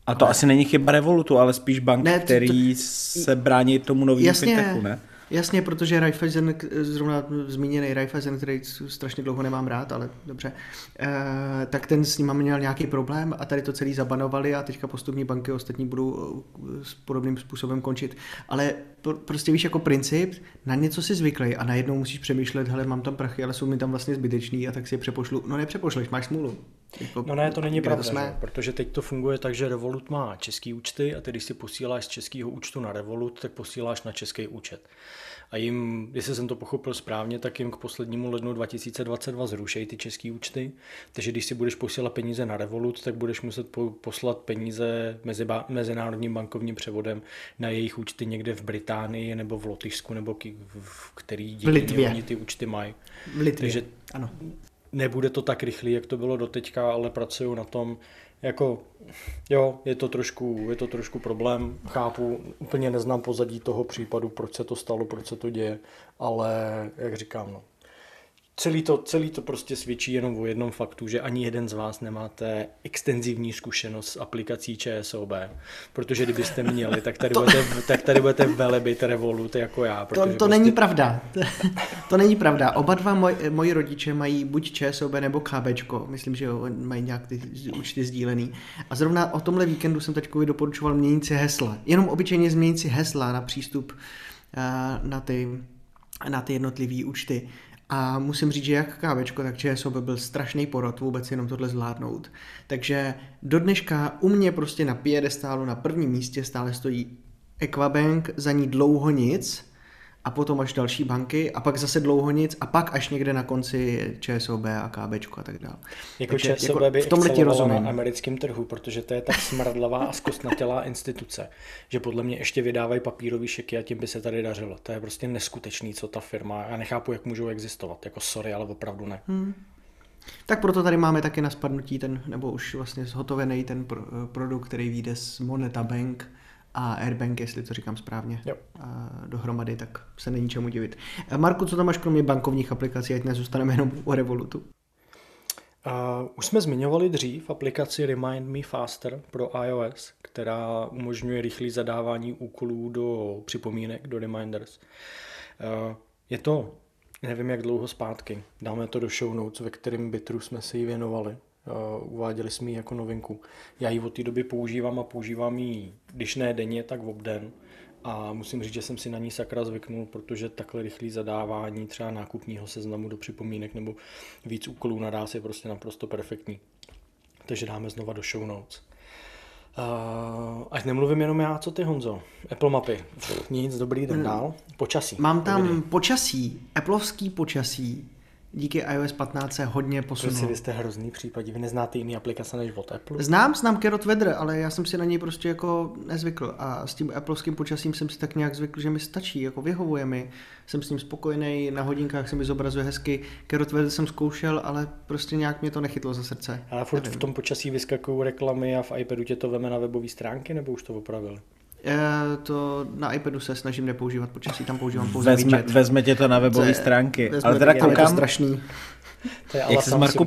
a to ale... asi není chyba Revolutu, ale spíš bank, ne, to, který to... se brání tomu novému fintechu, ne? Jasně, protože Raiffeisen, zrovna zmíněný Raiffeisen, který strašně dlouho nemám rád, ale dobře, eh, tak ten s ním měl nějaký problém a tady to celý zabanovali a teďka postupní banky ostatní budou eh, s podobným způsobem končit. Ale prostě víš jako princip, na něco si zvyklý a najednou musíš přemýšlet, hele, mám tam prachy, ale jsou mi tam vlastně zbytečný a tak si je přepošlu. No nepřepošleš, máš smůlu. Jako, no ne, to není pravda, to jsme... protože teď to funguje tak, že Revolut má český účty a ty, když si posíláš z českého účtu na Revolut, tak posíláš na český účet. A jim, jestli jsem to pochopil správně, tak jim k poslednímu lednu 2022 zrušejí ty české účty. Takže když si budeš posílat peníze na Revolut, tak budeš muset poslat peníze mezi ba- mezinárodním bankovním převodem na jejich účty někde v Británii nebo v Lotyšsku nebo k- v který díky oni ty účty mají. V Litvě, Takže ano. Nebude to tak rychlý, jak to bylo doteďka, ale pracují na tom, jako, jo, je to, trošku, je to trošku problém, chápu, úplně neznám pozadí toho případu, proč se to stalo, proč se to děje, ale jak říkám, no, celý to, celý to prostě svědčí jenom o jednom faktu, že ani jeden z vás nemáte extenzivní zkušenost s aplikací ČSOB, protože kdybyste měli, tak tady, to... budete, tak tady budete velebit Revolut jako já. To, to prostě... není pravda. to není pravda. Oba dva moj, moji rodiče mají buď ČSOB nebo KBčko. Myslím, že jo, mají nějak ty účty sdílený. A zrovna o tomhle víkendu jsem tačkovi doporučoval měnit si hesla. Jenom obyčejně změnit si hesla na přístup uh, na ty na ty jednotlivé účty. A musím říct, že jak kávečko, tak ČSOB byl strašný porod vůbec jenom tohle zvládnout. Takže do dneška u mě prostě na piedestálu na prvním místě stále stojí Equabank, za ní dlouho nic, a potom až další banky a pak zase dlouho nic a pak až někde na konci ČSOB a KB a tak dále. Jako Takže, ČSOB jako by v tomhle ti rozumím. na americkém trhu, protože to je tak smradlavá a zkostnatělá instituce, že podle mě ještě vydávají papírový šeky a tím by se tady dařilo. To je prostě neskutečný, co ta firma, já nechápu, jak můžou existovat, jako sorry, ale opravdu ne. Hmm. Tak proto tady máme taky na spadnutí ten, nebo už vlastně zhotovený ten pro, produkt, který vyjde z Moneta Bank, a Airbank, jestli to říkám správně, jo. dohromady, tak se není čemu divit. Marku, co tam máš kromě bankovních aplikací, ať nezůstaneme jenom u Revolutu? Uh, už jsme zmiňovali dřív aplikaci Remind Me Faster pro iOS, která umožňuje rychlé zadávání úkolů do připomínek, do reminders. Uh, je to, nevím jak dlouho zpátky, dáme to do show notes, ve kterém bitru jsme se jí věnovali. Uh, uváděli jsme ji jako novinku. Já ji od té doby používám a používám ji, když ne denně, tak v obden. A musím říct, že jsem si na ní sakra zvyknul, protože takhle rychlé zadávání třeba nákupního seznamu do připomínek nebo víc úkolů naraz je prostě naprosto perfektní. Takže dáme znova do show notes. Uh, ať nemluvím jenom já, co ty Honzo? Apple mapy. Pff, nic, dobrý, jdem dál. Počasí. Mám tam počasí, Appleovský počasí díky iOS 15 se hodně posunulo. Prostě vy jste hrozný případ, vy neznáte jiný aplikace než od Apple? Znám, znám Carrot Weather, ale já jsem si na něj prostě jako nezvykl a s tím Appleovským počasím jsem si tak nějak zvykl, že mi stačí, jako vyhovuje mi, jsem s ním spokojený, na hodinkách se mi zobrazuje hezky. Carrot Weather jsem zkoušel, ale prostě nějak mě to nechytlo za srdce. Ale furt Nevím. v tom počasí vyskakují reklamy a v iPadu tě to veme na webové stránky, nebo už to opravili? Já to na iPadu se snažím nepoužívat počasí, tam používám pouze vezme, výčet. Vezme tě to na webové stránky. Vezme, ale teda koukám, je to strašný. To je jak, se Marku,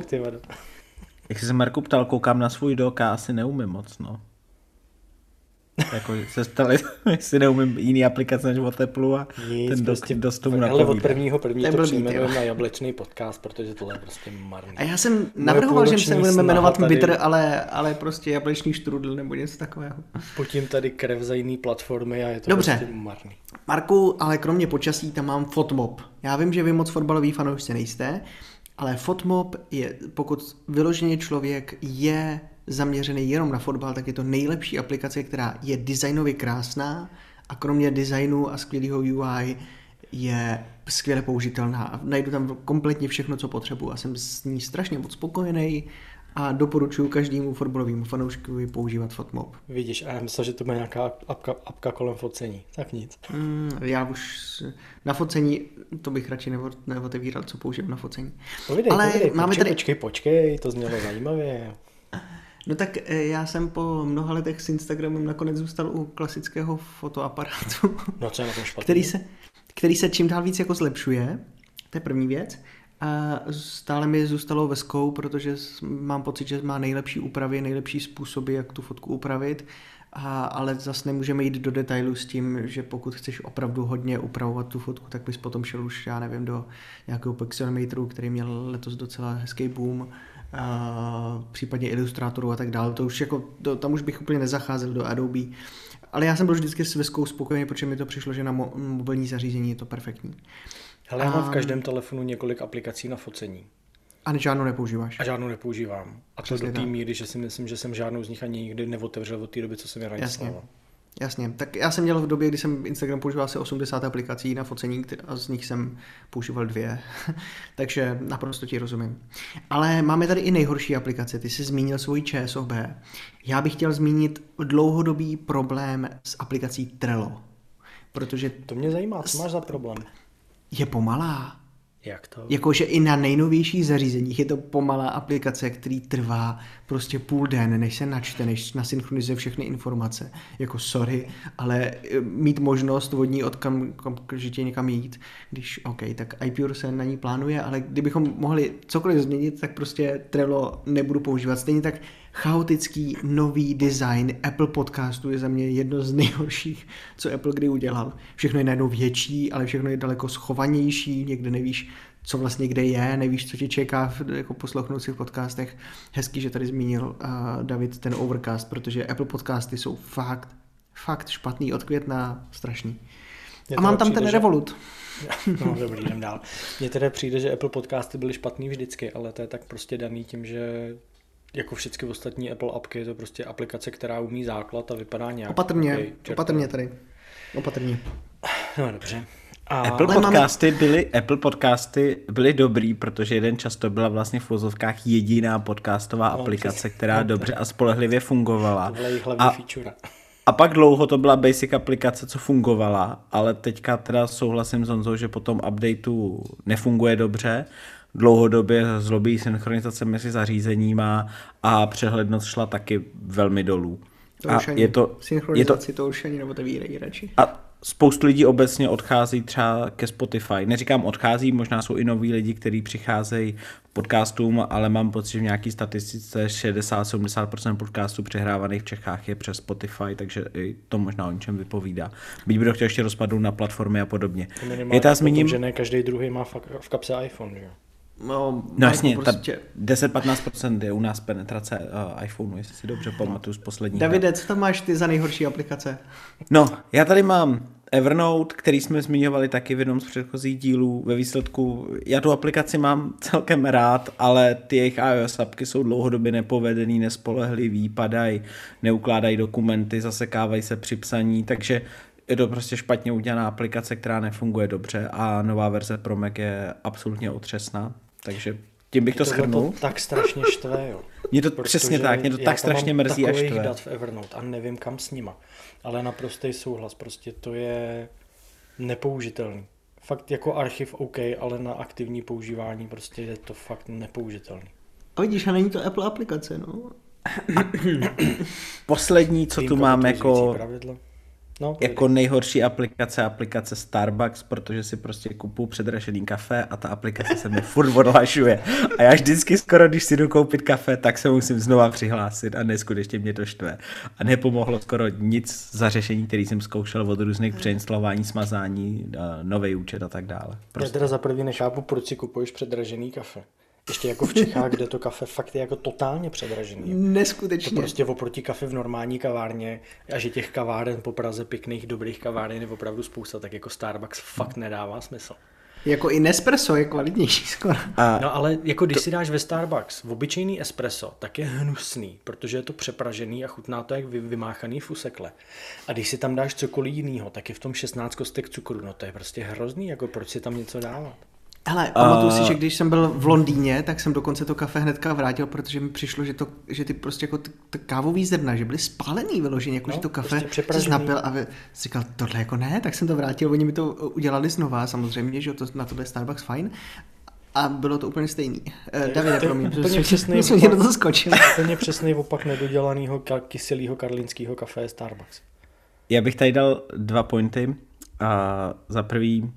jak se Marku ptal, koukám na svůj dok a asi neumím moc, no. Jako se stali, jestli neumím jiný aplikace než od Apple a Nic, ten prostě, dost tomu Ale od prvního první to přejmenujeme na jablečný podcast, protože tohle je prostě marný. A já jsem navrhoval, že se budeme jmenovat tady... Bitter, ale, ale prostě jablečný štrudl nebo něco takového. Potím tady krev za jiný platformy a je to Dobře. prostě marný. Marku, ale kromě počasí tam mám Fotmob. Já vím, že vy moc fotbalový fanoušci nejste, ale Fotmob je, pokud vyloženě člověk je zaměřený jenom na fotbal, tak je to nejlepší aplikace, která je designově krásná a kromě designu a skvělého UI je skvěle použitelná. Najdu tam kompletně všechno, co potřebuji a jsem s ní strašně moc spokojený a doporučuji každému fotbalovému fanouškovi používat Fotmob. Vidíš, a já myslel, že to bude nějaká apka, apka kolem focení. Tak nic. Mm, já už na focení, to bych radši neotevíral, co používám na focení. Povídej, Ale povídej, máme počkej, tady... počkej, počkej, to znělo zajímavě. No tak eh, já jsem po mnoha letech s Instagramem nakonec zůstal u klasického fotoaparátu. No co je na tom špatný? Který se, který se čím dál víc jako zlepšuje. To je první věc. A stále mi zůstalo ve skou, protože mám pocit, že má nejlepší úpravy, nejlepší způsoby, jak tu fotku upravit. a, ale zase nemůžeme jít do detailu s tím, že pokud chceš opravdu hodně upravovat tu fotku, tak bys potom šel už, já nevím, do nějakého Pixelmateru, který měl letos docela hezký boom, případně ilustrátorů a tak dále. To už jako, to, tam už bych úplně nezacházel do Adobe. Ale já jsem byl vždycky s Veskou spokojený, protože mi to přišlo, že na mo- mobilní zařízení je to perfektní. Hele, já mám v každém telefonu několik aplikací na focení. A žádnou nepoužíváš? A žádnou nepoužívám. A to Přesně do té míry, že si myslím, že jsem žádnou z nich ani nikdy neotevřel od té doby, co jsem je Jasně. Jasně, tak já jsem měl v době, kdy jsem Instagram používal asi 80 aplikací na focení a z nich jsem používal dvě, takže naprosto ti rozumím. Ale máme tady i nejhorší aplikace, ty jsi zmínil svůj ČSOB. Já bych chtěl zmínit dlouhodobý problém s aplikací Trello. Protože... To mě zajímá, co máš za problém? Je pomalá. Jak to? Jakože i na nejnovějších zařízeních je to pomalá aplikace, který trvá prostě půl den, než se načte, než nasynchronizuje všechny informace. Jako sorry, ale eh, mít možnost od ní okamžitě někam jít, když OK, tak iPure se na ní plánuje, ale kdybychom mohli cokoliv změnit, tak prostě Trello nebudu používat. Stejně tak chaotický nový design Apple podcastu je za mě jedno z nejhorších, co Apple kdy udělal. Všechno je najednou větší, ale všechno je daleko schovanější, někde nevíš, co vlastně kde je, nevíš, co tě čeká v jako poslouchnoucích podcastech. Hezký, že tady zmínil uh, David ten Overcast, protože Apple podcasty jsou fakt, fakt špatný od května, strašný. Mě A mám tam přijde, ten že... Revolut. No dobrý, jdem dál. Mně teda přijde, že Apple podcasty byly špatný vždycky, ale to je tak prostě daný tím, že jako všechny ostatní Apple apky, je to prostě aplikace, která umí základ a vypadá nějak. Opatrně, okay, opatrně tady. Opatrně. No dobře. A... Apple podcasty, máme... byly, Apple podcasty byly dobrý, protože jeden často byla vlastně v vozovkách jediná podcastová no, aplikace, která no, dobře a spolehlivě fungovala. To byla jejich hlavní a... feature. A pak dlouho to byla basic aplikace, co fungovala, ale teďka teda souhlasím s Honzou, že po tom updateu nefunguje dobře dlouhodobě zlobí synchronizace mezi zařízeníma a přehlednost šla taky velmi dolů. To a je to, synchronizaci je to, to už ani neotevírají radši. A spoustu lidí obecně odchází třeba ke Spotify. Neříkám odchází, možná jsou i noví lidi, kteří přicházejí k podcastům, ale mám pocit, že v nějaký statistice 60-70% podcastů přehrávaných v Čechách je přes Spotify, takže i to možná o něčem vypovídá. Byť bych chtěl ještě rozpadnout na platformy a podobně. je ta zmíním... že ne každý druhý má v kapse iPhone, že? No, no jasně, prostě... 10-15% je u nás penetrace uh, iPhoneu, jestli si dobře pamatuju z poslední. Davide, co tam máš ty za nejhorší aplikace? No, já tady mám Evernote, který jsme zmiňovali taky v jednom z předchozích dílů. Ve výsledku, já tu aplikaci mám celkem rád, ale ty jejich iOS apky jsou dlouhodobě nepovedený, nespolehlivý, padají, neukládají dokumenty, zasekávají se při psaní, takže je to prostě špatně udělaná aplikace, která nefunguje dobře a nová verze pro Mac je absolutně otřesná. Takže tím bych to, to schrnul. To tak strašně štve, jo. Mě to Protože přesně tak, mě to tak strašně mrzí a štve. dat v Evernote a nevím kam s nima. Ale naprostý souhlas, prostě to je nepoužitelný. Fakt jako archiv OK, ale na aktivní používání prostě je to fakt nepoužitelný. A vidíš, a není to Apple aplikace, no. Poslední, co tu mám jako... Pravidlo. No, jako nejhorší aplikace aplikace Starbucks, protože si prostě kupu předražený kafe a ta aplikace se mi furt odhlašuje. A já vždycky skoro, když si jdu koupit kafe, tak se musím znova přihlásit a neskutečně mě to štve. A nepomohlo skoro nic za řešení, který jsem zkoušel od různých přeinstalování, smazání, nový účet a tak dále. Prostě. Já teda za první nechápu, proč si kupuješ předražený kafe. Ještě jako v Čechách, kde to kafe fakt je jako totálně předražený. Neskutečně. To prostě oproti kafe v normální kavárně a že těch kaváren po Praze pěkných, dobrých kaváren je opravdu spousta, tak jako Starbucks fakt nedává smysl. Jako i Nespresso je kvalitnější skoro. A no ale jako když to... si dáš ve Starbucks v obyčejný espresso, tak je hnusný, protože je to přepražený a chutná to jak vymáchaný fusekle. A když si tam dáš cokoliv jiného, tak je v tom 16 kostek cukru, no to je prostě hrozný, jako proč si tam něco dávat. Hele, pamatuju uh, si, že když jsem byl v Londýně, tak jsem dokonce to kafe hnedka vrátil, protože mi přišlo, že, to, že ty prostě jako t, t kávový zrna, že byly spálený vyloženě, jako no, že to kafe prostě se napil a vy, říkal, tohle jako ne, tak jsem to vrátil, oni mi to udělali znova, samozřejmě, že to, na to bude Starbucks fajn, a bylo to úplně stejný. Uh, Davide, promiň, úplně přesný jsem opak, to skočil. Úplně přesný opak nedodělaného kyselého karlínského kafe je Starbucks. Já bych tady dal dva pointy. A za prvý,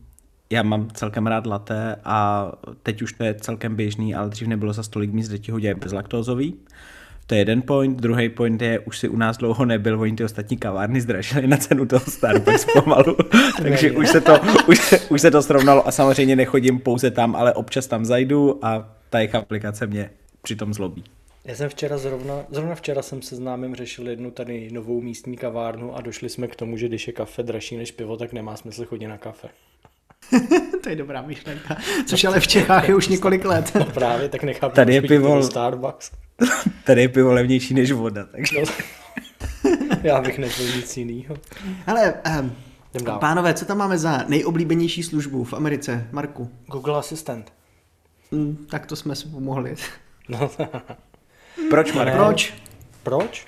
já mám celkem rád latte a teď už to je celkem běžný, ale dřív nebylo za stolik míst, kde ti ho dělají bezlaktózový. To je jeden point, druhý point je, už si u nás dlouho nebyl, oni ty ostatní kavárny zdražili na cenu toho Starbucks pomalu, takže už se, to, už, se, už se to srovnalo a samozřejmě nechodím pouze tam, ale občas tam zajdu a ta jejich aplikace mě přitom zlobí. Já jsem včera zrovna, zrovna včera jsem se známým řešil jednu tady novou místní kavárnu a došli jsme k tomu, že když je kafe dražší než pivo, tak nemá smysl chodit na kafe. to je dobrá myšlenka, což ale v Čechách je už několik let. no právě, tak nechápu, tady je pivo, Starbucks. Tady je pivo levnější než voda, takže... No, já bych nepil nic jiného. Ale, um, pánové, co tam máme za nejoblíbenější službu v Americe, Marku? Google Assistant. Mm, tak to jsme si pomohli. No, Proč, Marek? Proč? Proč?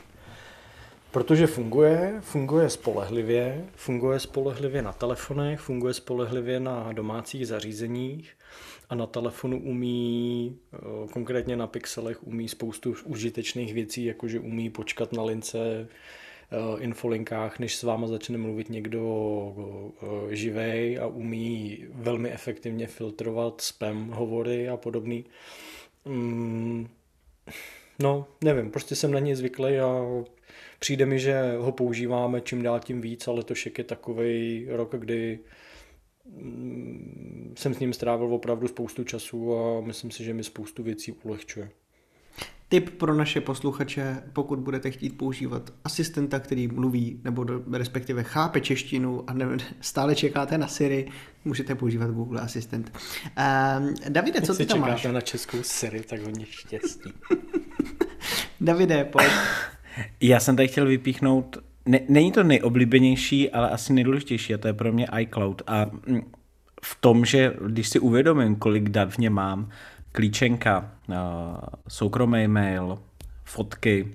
Protože funguje, funguje spolehlivě, funguje spolehlivě na telefonech, funguje spolehlivě na domácích zařízeních a na telefonu umí, eh, konkrétně na pixelech, umí spoustu užitečných věcí, jakože umí počkat na lince eh, infolinkách, než s váma začne mluvit někdo eh, živej a umí velmi efektivně filtrovat spam hovory a podobný. Mm, no, nevím, prostě jsem na něj zvyklý a přijde mi, že ho používáme čím dál tím víc, ale letošek je takový rok, kdy mm, jsem s ním strávil opravdu spoustu času a myslím si, že mi spoustu věcí ulehčuje. Tip pro naše posluchače, pokud budete chtít používat asistenta, který mluví nebo respektive chápe češtinu a ne, stále čekáte na Siri, můžete používat Google Asistent. Um, Davide, co ty tam máš? na českou Siri, tak hodně štěstí. Davide, pojď. Já jsem tady chtěl vypíchnout, ne, není to nejoblíbenější, ale asi nejdůležitější a to je pro mě iCloud. A mm, v tom, že když si uvědomím, kolik dat v něm mám, klíčenka, soukromý mail, fotky,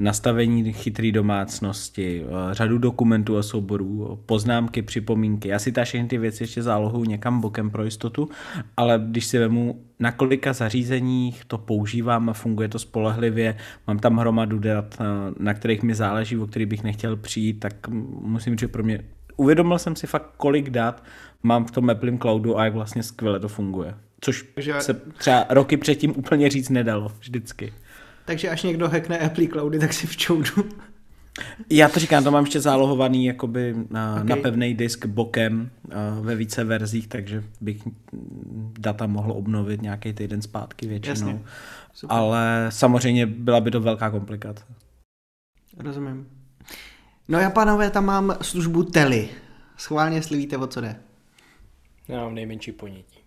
nastavení chytré domácnosti, řadu dokumentů a souborů, poznámky, připomínky. Já si ta všechny ty věci ještě zálohu někam bokem pro jistotu, ale když si vemu, na kolika zařízeních to používám a funguje to spolehlivě, mám tam hromadu dat, na kterých mi záleží, o kterých bych nechtěl přijít, tak musím říct, že pro mě uvědomil jsem si fakt, kolik dat mám v tom Apple Cloudu a jak vlastně skvěle to funguje. Což se třeba roky předtím úplně říct nedalo, vždycky. Takže až někdo hackne Apple Cloudy, tak si v čoudu. Já to říkám, to mám ještě zálohovaný jakoby na, okay. na pevný disk bokem ve více verzích, takže bych data mohl obnovit nějaký týden zpátky většinou. Ale samozřejmě byla by to velká komplikace. Rozumím. No já, pánové, tam mám službu Tele. Schválně, jestli víte, o co jde. Já mám nejmenší ponětí.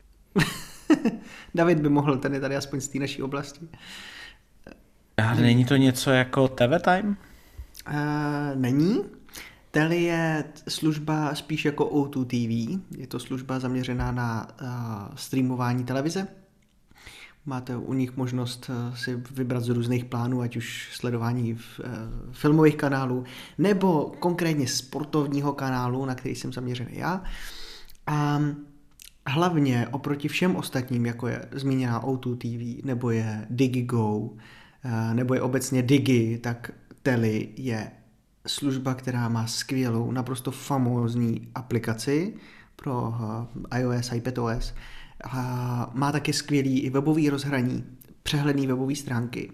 David by mohl, ten je tady aspoň z té naší oblasti. Ale není to něco jako TV Time? Uh, není. Tele je služba spíš jako O2 TV. Je to služba zaměřená na uh, streamování televize. Máte u nich možnost uh, si vybrat z různých plánů, ať už sledování v, uh, filmových kanálů, nebo konkrétně sportovního kanálu, na který jsem zaměřený já. Um, hlavně oproti všem ostatním, jako je zmíněná O2 TV, nebo je DigiGo, eh, nebo je obecně Digi, tak Teli je služba, která má skvělou, naprosto famózní aplikaci pro eh, iOS, iPadOS. Má také skvělý i webový rozhraní, přehledný webové stránky,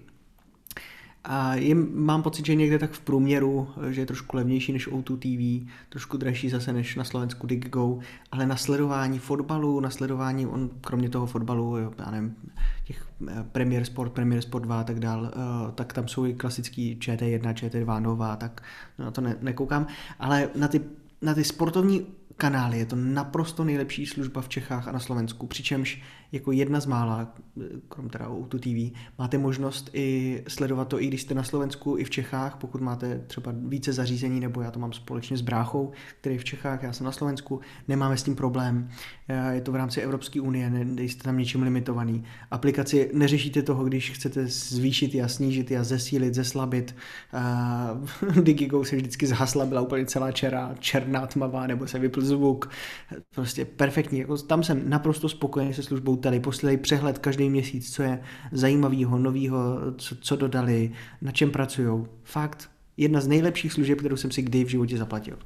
a je, mám pocit, že někde tak v průměru, že je trošku levnější než O2 TV, trošku dražší zase než na Slovensku DigGo, ale na sledování fotbalu, na sledování, on kromě toho fotbalu, jo, já nevím, těch eh, Premier Sport, Premier Sport 2 a tak dál, uh, tak tam jsou i klasický ČT1, ČT2 nová, tak na to ne, nekoukám, ale na ty, na ty sportovní kanály. Je to naprosto nejlepší služba v Čechách a na Slovensku, přičemž jako jedna z mála, krom teda o TV, máte možnost i sledovat to, i když jste na Slovensku, i v Čechách, pokud máte třeba více zařízení, nebo já to mám společně s bráchou, který je v Čechách, já jsem na Slovensku, nemáme s tím problém. Eh, je to v rámci Evropské unie, nejste tam něčím limitovaný. Aplikaci neřešíte toho, když chcete zvýšit a snížit a zesílit, zeslabit. Uh, DigiGo se vždycky zhasla, byla úplně celá čera, černá, tmavá, nebo se vypl zvuk. Prostě perfektní. Jako tam jsem naprosto spokojený se službou tady. Posílají přehled každý měsíc, co je zajímavého, nového, co, co dodali, na čem pracují. Fakt, jedna z nejlepších služeb, kterou jsem si kdy v životě zaplatil.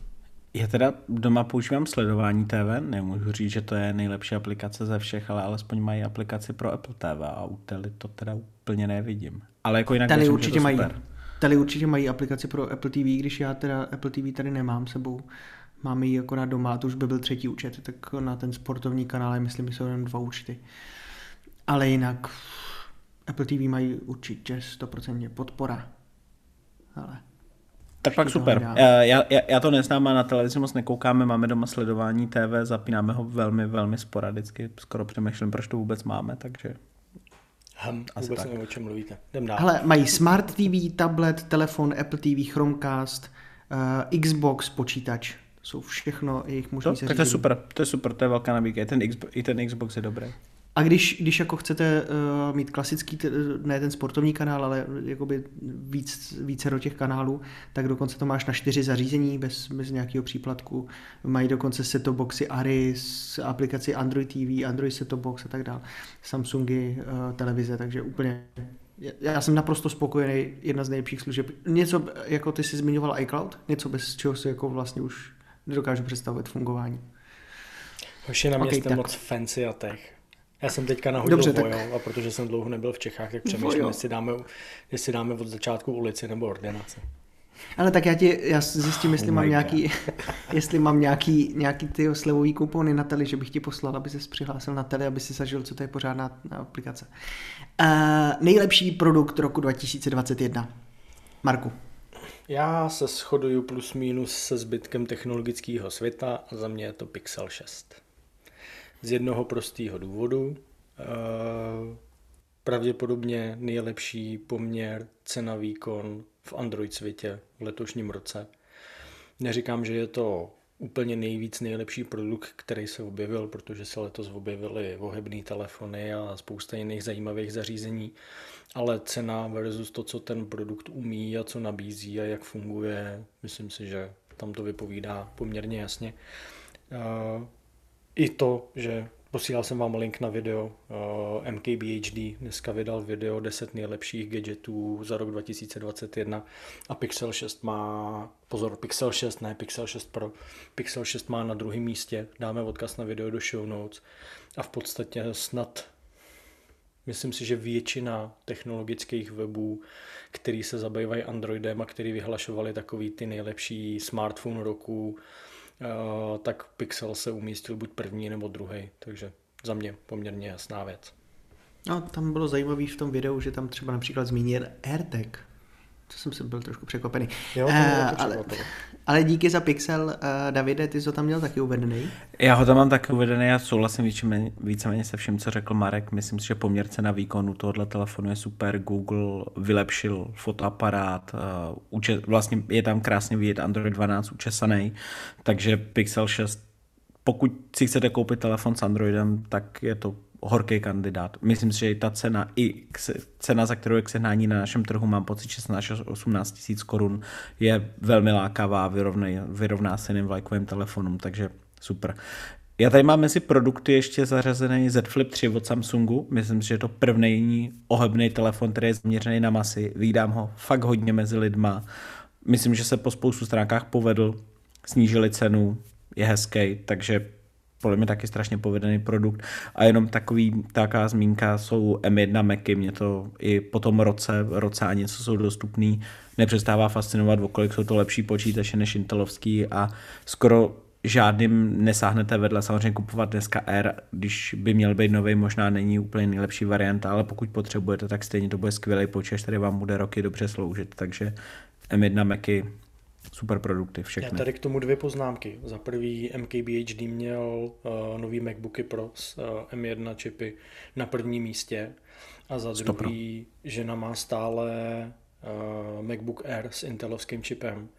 Já teda doma používám sledování TV, nemůžu říct, že to je nejlepší aplikace ze všech, ale alespoň mají aplikaci pro Apple TV a u Tele to teda úplně nevidím. ale jako jinak Tady určitě mají. super. Tady určitě mají aplikaci pro Apple TV, když já teda Apple TV tady nemám sebou. Máme ji akorát doma, to už by byl třetí účet, tak na ten sportovní kanál, myslím, že jsou jen dva účty. Ale jinak Apple TV mají určitě 100% podpora. Ale Tak pak super. hledá. Já, já, já to neznám a na televizi moc nekoukáme, máme doma sledování TV, zapínáme ho velmi, velmi sporadicky, skoro přemýšlím, proč to vůbec máme, takže Hm, Asi vůbec tak. nevím, o čem mluvíte. Jdem dál. Hele, mají Smart TV, tablet, telefon, Apple TV, Chromecast, uh, Xbox, počítač. Jsou všechno jejich možné tak to je super, to je super, to je velká nabídka, i ten, Xbox, i ten Xbox je dobrý. A když, když jako chcete uh, mít klasický, ne ten sportovní kanál, ale jakoby víc, více do těch kanálů, tak dokonce to máš na čtyři zařízení bez, bez nějakého příplatku. Mají dokonce set boxy Aris, aplikaci Android TV, Android set box a tak dále. Samsungy, uh, televize, takže úplně já- já jsem naprosto spokojený, jedna z nejlepších služeb. Něco, jako ty jsi zmiňoval iCloud, něco bez čeho si jako vlastně už nedokážu představit fungování. Hoši, na mě Ok, jste tak. moc fancy a tech. Já jsem teďka nahodil Dobře, Dobře, tak- Vojo a protože jsem dlouho nebyl v Čechách, tak přemýšlím, Vojo. jestli dáme, jestli dáme od začátku ulici nebo ordinaci. Ale tak já ti, já zjistím, jestli Oh mám nějaký, jestli mám nějaký, nějaký ty slevový kupony na tele, že bych ti poslal, aby se přihlásil na tele, aby si zažil, co to je pořádná aplikace. Uh, nejlepší produkt roku 2021. Marku. Já se shoduju plus minus se zbytkem technologického světa a za mě je to Pixel 6. Z jednoho prostého důvodu. eh, Pravděpodobně nejlepší poměr cena-výkon v Android světě v letošním roce. Neříkám, že je to úplně nejvíc nejlepší produkt, který se objevil, protože se letos objevily ohebné telefony a spousta jiných zajímavých zařízení, ale cena versus to, co ten produkt umí a co nabízí a jak funguje, myslím si, že tam to vypovídá poměrně jasně. I to, že posílal jsem vám link na video uh, MKBHD, dneska vydal video 10 nejlepších gadgetů za rok 2021 a Pixel 6 má, pozor, Pixel 6, ne Pixel 6 Pro, Pixel 6 má na druhém místě, dáme odkaz na video do show notes. A v podstatě snad Myslím si, že většina technologických webů, který se zabývají Androidem a který vyhlašovali takový ty nejlepší smartphone roku, eh, tak Pixel se umístil buď první nebo druhý, takže za mě poměrně jasná věc. No, tam bylo zajímavé v tom videu, že tam třeba například zmínil AirTag. To jsem si byl trošku překvapený. Jo, to Eh, taky ale, ale díky za Pixel, uh, Davide, ty jsi to tam měl taky uvedený. Já ho tam mám taky uvedený, já souhlasím víceméně, víceméně se vším, co řekl Marek. Myslím si, že poměr cena výkonu tohohle telefonu je super. Google vylepšil fotoaparát, uh, uče, vlastně je tam krásně vidět Android 12 učesaný, takže Pixel 6, pokud si chcete koupit telefon s Androidem, tak je to horký kandidát. Myslím si, že i ta cena, i cena, za kterou je k sehnání na našem trhu, mám pocit 16 až 18 tisíc korun, je velmi lákavá, vyrovná, vyrovná se jiným vlajkovým telefonům, takže super. Já tady mám mezi produkty ještě zařazený Z Flip 3 od Samsungu. Myslím si, že je to první ohebný telefon, který je zaměřený na masy. Vídám ho fakt hodně mezi lidma. Myslím, že se po spoustu stránkách povedl. Snížili cenu, je hezký, takže podle mě taky strašně povedený produkt. A jenom takový, taková zmínka jsou M1 Macy, mě to i po tom roce, roce a něco jsou dostupný, nepřestává fascinovat, okolik jsou to lepší počítače než Intelovský a skoro žádným nesáhnete vedle. Samozřejmě kupovat dneska R, když by měl být nový, možná není úplně nejlepší varianta, ale pokud potřebujete, tak stejně to bude skvělý počítač, který vám bude roky dobře sloužit. Takže M1 Macy, super produkty, všechny. Já tady k tomu dvě poznámky. Za prvý MKBHD měl uh, nový MacBooky Pro s uh, M1 čipy na prvním místě a za Stopro. druhý žena má stále uh, MacBook Air s intelovským čipem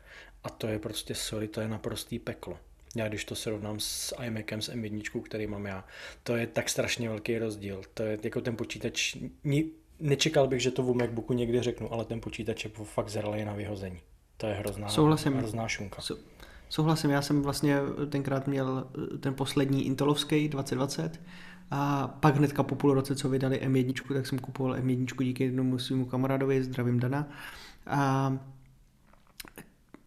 a to je prostě, sorry, to je naprostý peklo. Já když to srovnám s iMacem, s M1, který mám já, to je tak strašně velký rozdíl. To je jako ten počítač, ni, nečekal bych, že to o MacBooku někdy řeknu, ale ten počítač je fakt zralý na vyhození. To je hrozná, Souhlasím. hrozná šunka. Sou- Souhlasím, já jsem vlastně tenkrát měl eh, ten poslední Intelovský 2020 a pak hnedka po půl roce, co vydali M1, tak jsem kupoval M1 díky jednomu svému kamarádovi, zdravím Dana. A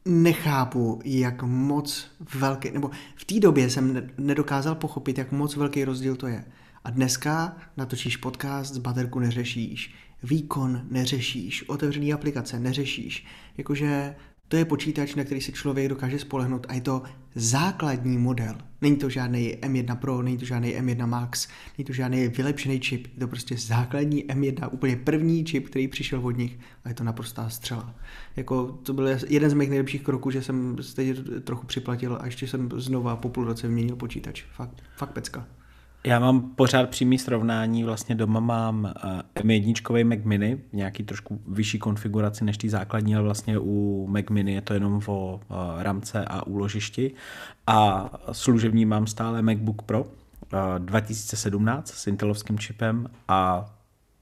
nechápu, jak moc velký, nebo v té době jsem ne- nedokázal pochopit, jak moc velký rozdíl to je. A dneska natočíš podcast, z baterku neřešíš, výkon neřešíš, otevřený aplikace neřešíš, jakože to je počítač, na který se člověk dokáže spolehnout a je to základní model. Není to žádný M1 Pro, není to žádný M1 Max, není to žádný vylepšený čip, je to prostě základní M1, úplně první čip, který přišel od nich a je to naprostá střela. Jako, to byl jeden z mých nejlepších kroků, že jsem stejně trochu připlatil a ještě jsem znova po půl roce vyměnil počítač. Fakt, fakt pecka. Já mám pořád přímý srovnání, vlastně doma mám eh, M1 Mac Mini, nějaký trošku vyšší konfiguraci než ty základní, ale vlastně u Mac Mini je to jenom o eh, ramce a úložišti. A služební mám stále MacBook Pro 2017 eh, s Intelovským čipem a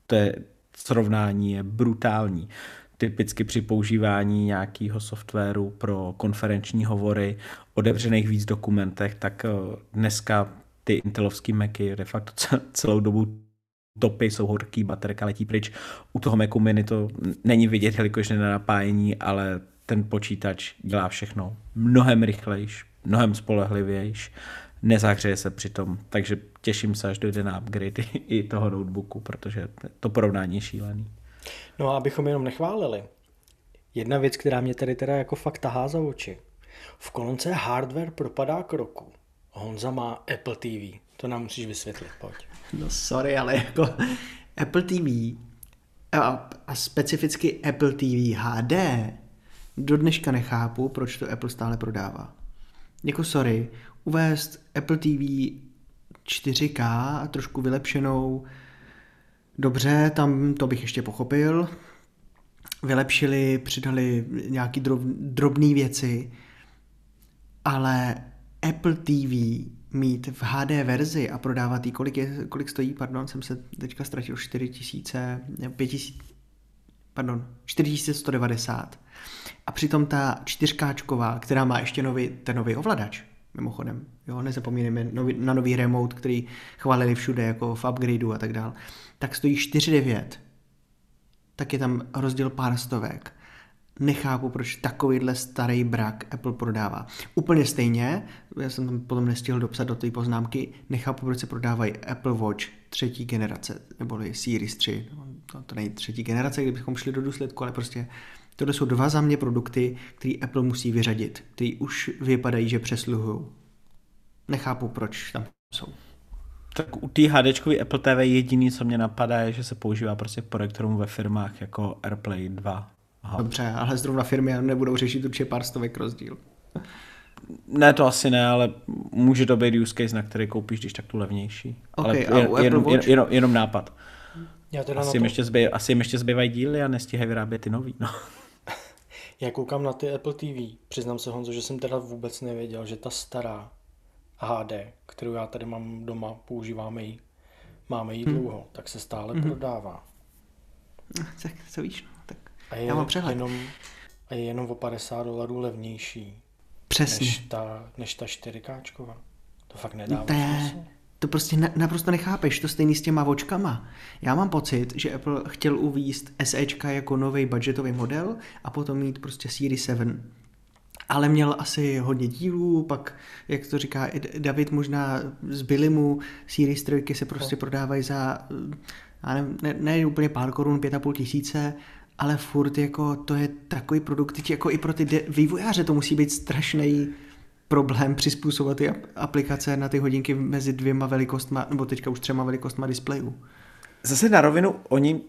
to je srovnání je brutální typicky při používání nějakého softwaru pro konferenční hovory, otevřených víc dokumentech, tak dneska ty intelovský Macy de facto celou dobu topy, jsou horký, baterka letí pryč. U toho Macu Mini to není vidět, jelikož je na napájení, ale ten počítač dělá všechno mnohem rychlejš, mnohem spolehlivějš, nezahřeje se přitom, takže těším se, až dojde na upgrade i toho notebooku, protože to porovnání je šílený. No a abychom jenom nechválili, jedna věc, která mě tady teda jako fakt tahá za oči. V kolonce hardware propadá k roku Honza má Apple TV. To nám musíš vysvětlit, pojď. No sorry, ale jako Apple TV a, a specificky Apple TV HD do dneška nechápu, proč to Apple stále prodává. Jako sorry, uvést Apple TV 4K, trošku vylepšenou, dobře, tam to bych ještě pochopil. Vylepšili, přidali nějaký drob, drobné věci, ale Apple TV mít v HD verzi a prodávat jí, kolik, je, kolik stojí, pardon, jsem se teďka ztratil 4000, 5000, pardon, 4190. A přitom ta čtyřkáčková, která má ještě nový, ten nový ovladač, mimochodem, jo, nezapomínáme nový, na nový remote, který chválili všude, jako v upgradeu a tak dál, tak stojí 49. Tak je tam rozdíl pár stovek nechápu, proč takovýhle starý brak Apple prodává. Úplně stejně, já jsem tam potom nestihl dopsat do té poznámky, nechápu, proč se prodávají Apple Watch třetí generace, neboli Series 3. To, to není třetí generace, kdybychom šli do důsledku, ale prostě tohle jsou dva za mě produkty, které Apple musí vyřadit, které už vypadají, že přesluhují. Nechápu, proč tam jsou. Tak u té HD Apple TV jediný, co mě napadá, je, že se používá prostě projektorům ve firmách jako AirPlay 2 Aha. Dobře, ale zrovna firmy nebudou řešit určitě pár stovek rozdíl. Ne, to asi ne, ale může to být use case, na který koupíš, když tak tu levnější. Okay, ale jen, jenom, jen, jenom, jenom nápad. Já teda asi, jim ještě zbýv, asi jim ještě zbývají díly a nestíhají vyrábět ty nový. No. Já koukám na ty Apple TV. Přiznám se, Honzo, že jsem teda vůbec nevěděl, že ta stará HD, kterou já tady mám doma, používáme ji, máme ji hmm. dlouho, tak se stále hmm. prodává. Tak co víš, no. A je, Já mám přehled. Jenom, a je jenom o 50 dolarů levnější. Přesně. Než ta, než ta 4K. To fakt nedává to je, To prostě na, naprosto nechápeš, to stejný s těma vočkama. Já mám pocit, že Apple chtěl uvíst SEčka jako nový budgetový model a potom mít prostě Series 7. Ale měl asi hodně dílů, pak, jak to říká David, možná z Billimu Series 3 se prostě no. prodávají za já nevím, ne, ne úplně pár korun, pět a půl tisíce ale furt jako to je takový produkt, jako i pro ty de- vývojáře to musí být strašný problém přizpůsobovat ty aplikace na ty hodinky mezi dvěma velikostma, nebo teďka už třema velikostma displejů. Zase na rovinu, oni,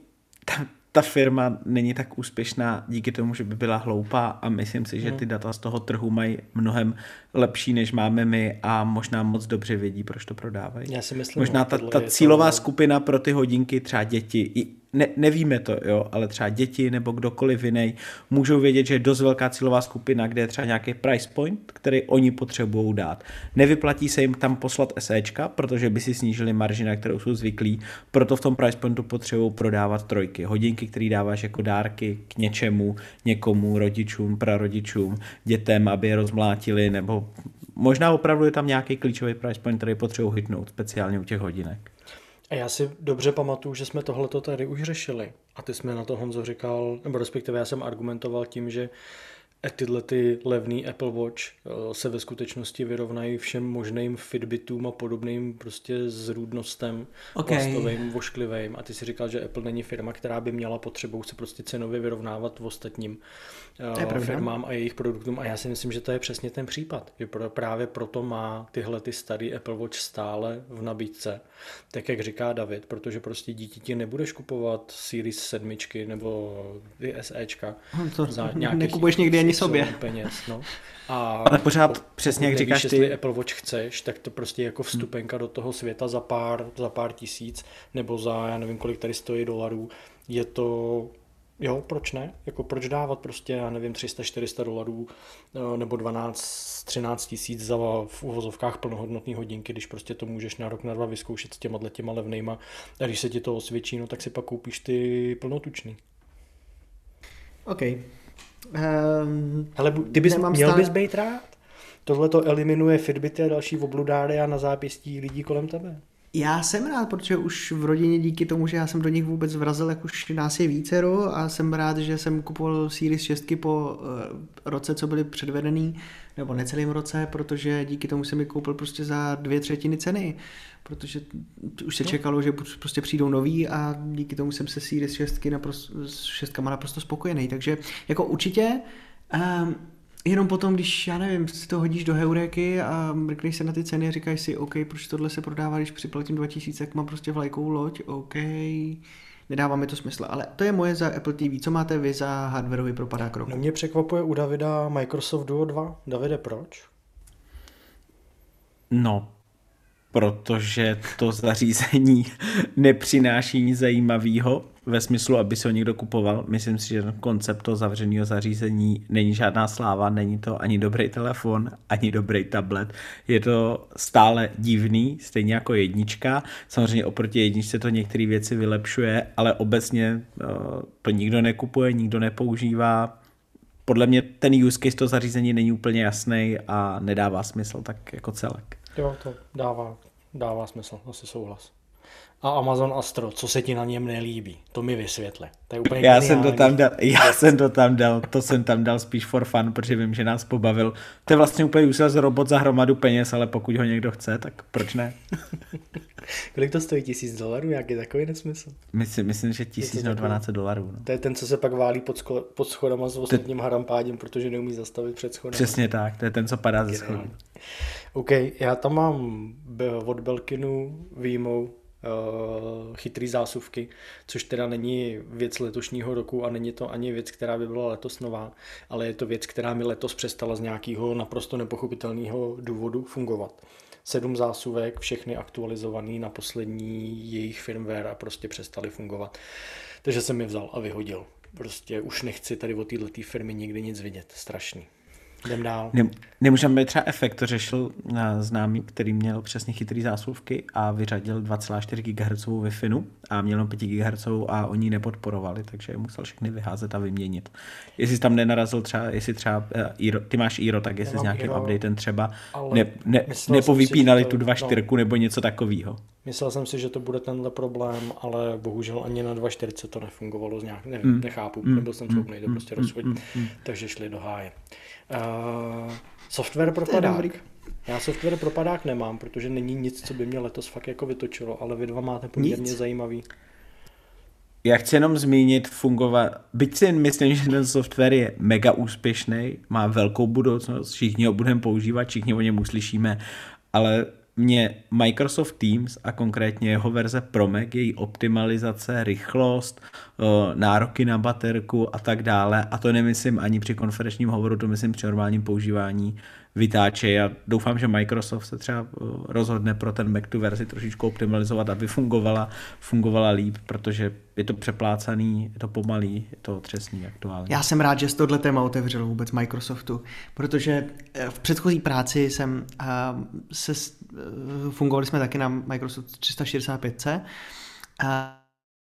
ta, ta firma není tak úspěšná díky tomu, že by byla hloupá a myslím si, že hmm. ty data z toho trhu mají mnohem lepší, než máme my a možná moc dobře vědí, proč to prodávají. Já si myslím, možná ta, ta cílová to... skupina pro ty hodinky, třeba děti, ne, nevíme to, jo, ale třeba děti nebo kdokoliv jiný můžou vědět, že je dost velká cílová skupina, kde je třeba nějaký price point, který oni potřebují dát. Nevyplatí se jim tam poslat SEčka, protože by si snížili marži, na kterou jsou zvyklí, proto v tom price pointu potřebují prodávat trojky. Hodinky, které dáváš jako dárky k něčemu, někomu, rodičům, prarodičům, dětem, aby je rozmlátili, nebo možná opravdu je tam nějaký klíčový price point, který potřebují hitnout, speciálně u těch hodinek. A já si dobře pamatuju, že jsme tohleto tady už řešili. A ty jsme na to Honzo říkal, nebo respektive já jsem argumentoval tím, že A tyhle ty levný Apple Watch eh, se ve skutečnosti vyrovnají všem možným Fitbitům a podobným prostě zrůdnostem Okay. plastovým, vošklivým. A ty si říkal, že Apple není firma, která by měla potřebu se prostě cenově vyrovnávat v ostatním je eh, firmám a jejich produktům. A já si myslím, že to je přesně ten případ. Že právě proto má tyhle ty starý Apple Watch stále v nabídce. Tak jak říká David, protože prostě díky ti nebudeš kupovat Series 7 nebo ty SEčka Hm, to za nějakých nekupuješ někdy ani sobě. peněz. No. A Ale pořád pokud přesně jak nevíš, říkáš jestli ty, Apple Watch chceš, tak to prostě jako vstupenka do toho světa za pár, za pár tisíc nebo za, já nevím, kolik tady stojí dolarů, je to Jo, proč ne? Jako proč dávat prostě, já nevím, 300-400 dolarů eh, nebo 12-13 tisíc za v uvozovkách plnohodnotný hodinky, když prostě to můžeš na rok, na dva vyzkoušet s těma těma levnejma a když se ti to osvědčí, no tak si pak koupíš ty plnotučný. OK. Um, Hele, ty bys, Nemám měl stále- bys být rád? Tohle to eliminuje Fitbity a další obludáry a na zápěstí lidí kolem tebe. Já jsem rád, protože už v rodině díky tomu, že já jsem do nich vůbec vrazil, jak už nás je vícero a jsem rád, že jsem kupoval Series 6 po uh, roce, co byly předvedený, nebo necelým roce, protože díky tomu jsem je koupil prostě za dvě třetiny ceny, protože už se čekalo, že prostě přijdou noví a díky tomu jsem se Series 6 naprosto, s šestkama naprosto spokojený, takže jako určitě um, Jenom potom, když, já nevím, si to hodíš do heuréky a mrkneš se na ty ceny a říkáš si, OK, proč tohle se prodává, když připlatím 2000, jak mám prostě vlajkovou loď, OK, nedává mi to smysl. Ale to je moje za Apple TV. Co máte vy za hardwareový propadák roku? No mě překvapuje u Davida Microsoft Duo 2. Davide, proč? no, protože to zařízení nepřináší nic zajímavého ve smyslu, aby se ho někdo kupoval. Myslím si, že ten koncept toho zavřeného zařízení není žádná sláva, není to ani dobrý telefon, ani dobrý tablet. Je to stále divný, stejně jako jednička. Samozřejmě oproti jedničce to některé věci vylepšuje, ale obecně eh, to nikdo nekupuje, nikdo nepoužívá. Podle mě ten use case toho zařízení není úplně jasný a nedává smysl tak jako celek. Jo, to dává, dává smysl, asi souhlas. A Amazon Astro, co se ti na něm nelíbí? To mi vysvětli. To je úplně Já jsem to geniální. tam dal, já jsem to tam dal, to jsem tam dal spíš for fun, protože vím, že nás pobavil. To je vlastně úplně useless robot za hromadu peněz, ale pokud ho někdo chce, tak proč ne? Kolik to stojí? Tisíc dolarů? Jaký takový nesmysl? Myslím, myslím že tisíc nebo 12 dolarů. No. To je ten, co se pak válí pod, sko- pod schodama s ostatním harampádem, protože neumí zastavit před schodem. Přesně tak, to je ten, co padá ze schodů. OK, já tam mám od Belkinu výjimou chytrý zásuvky, což teda není věc letošního roku a není to ani věc, která by byla letos nová, ale je to věc, která mi letos přestala z nějakého naprosto nepochopitelného důvodu fungovat. Sedm zásuvek, všechny aktualizovaný na poslední jejich firmware a prostě přestali fungovat. Takže jsem je vzal a vyhodil. Prostě už nechci tady od této firmy nikdy nic vidět. Strašný. Jdem dál. Ne, nemůžeme být třeba efekt, to řešil na známý, který měl přesně chytrý zásuvky a vyřadil 2,4 GHz Wi-Fi a měl jenom 5 GHz a oni nepodporovali, takže je musel všechny vyházet a vyměnit. Jestli tam nenarazil třeba, jestli třeba uh, Iro, ty máš Iro, tak jestli s nějakým Iro, updatem třeba ne, ne, nepovypínali si, tu to- 2.4 nebo něco takového. Myslel jsem si, že to bude tenhle problém, ale bohužel ani na 2.40 to nefungovalo z nějak, nevím, mm. nechápu, mm. nebyl jsem schopný to prostě rozhodit, mm. takže šli do háje. Uh, software propadák. Já software propadák nemám, protože není nic, co by mě letos fakt jako vytočilo, ale vy dva máte poměrně Nic? zajímavý. Já chci jenom zmínit fungovat, byť si myslím, že ten software je mega úspěšný, má velkou budoucnost, všichni ho budeme používat, všichni o něm uslyšíme, ale mě Microsoft Teams a konkrétně jeho verze Pro Mac, její optimalizace, rychlost, eh, nároky na baterku a tak dále, a to nemyslím ani při konferenčním hovoru, to myslím při normálním používání, vytáče a doufám, že Microsoft se třeba eh, rozhodne pro ten Mac tu verzi trošičku optimalizovat, aby fungovala, fungovala líp, protože je to přeplácaný, je to pomalý, je to otřesný aktuálně. Já jsem rád, že jsi tohle téma otevřel vůbec Microsoftu, protože eh, v předchozí práci jsem se, fungovali jsme taky na Microsoft 365 a,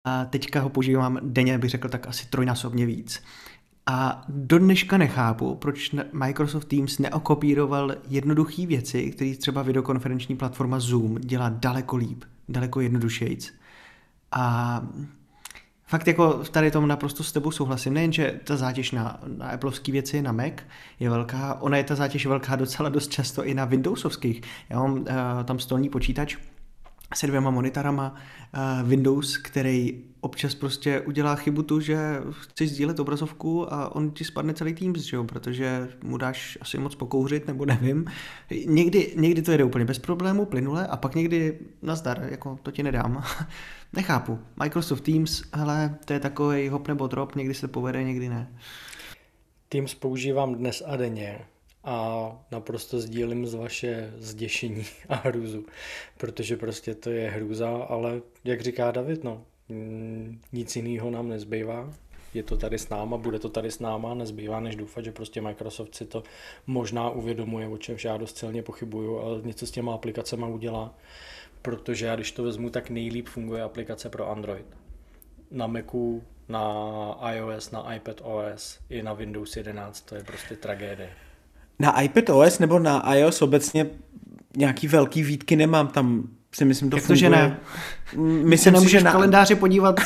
a teďka ho používám denně, bych řekl tak asi trojnásobně víc. A do dneška nechápu, proč Microsoft Teams neokopíroval jednoduché věci, které třeba videokonferenční platforma Zoom dělá daleko líp, daleko jednodušejc. A Fakt jako tady tom naprosto s tebou souhlasím, nejen, že ta zátěž na, na Appleovské věci, na Mac je velká, ona je ta zátěž velká docela dost často i na Windowsovských. Já mám uh, tam stolní počítač, se dvěma monitorama uh, Windows, který občas prostě udělá chybu tu, že chceš sdílet obrazovku a on ti spadne celý Teams, že jo? protože mu dáš asi moc pokouřit, nebo nevím. Někdy, někdy to jede úplně bez problému, plynule, a pak někdy nazdar, jako to ti nedám. Nechápu. Microsoft Teams, hele, to je takový hop nebo drop, někdy se povede, někdy ne. Teams používám dnes a denně a naprosto sdílím z vaše zděšení a hrůzu, protože prostě to je hrůza, ale jak říká David, no, mm, nic jiného nám nezbývá, je to tady s náma, bude to tady s náma, nezbývá než doufat, že prostě Microsoft si to možná uvědomuje, o čemž já dost celně pochybuju, ale něco s těma aplikacemi udělá, protože já když to vezmu, tak nejlíp funguje aplikace pro Android. Na Macu, na iOS, na iPad OS i na Windows 11, to je prostě tragédie. Na iPad OS nebo na iOS obecně nějaký velký výtky nemám, tam si myslím, to Jak to, že ne? Myslím se nemůžeš na... v kalendáři podívat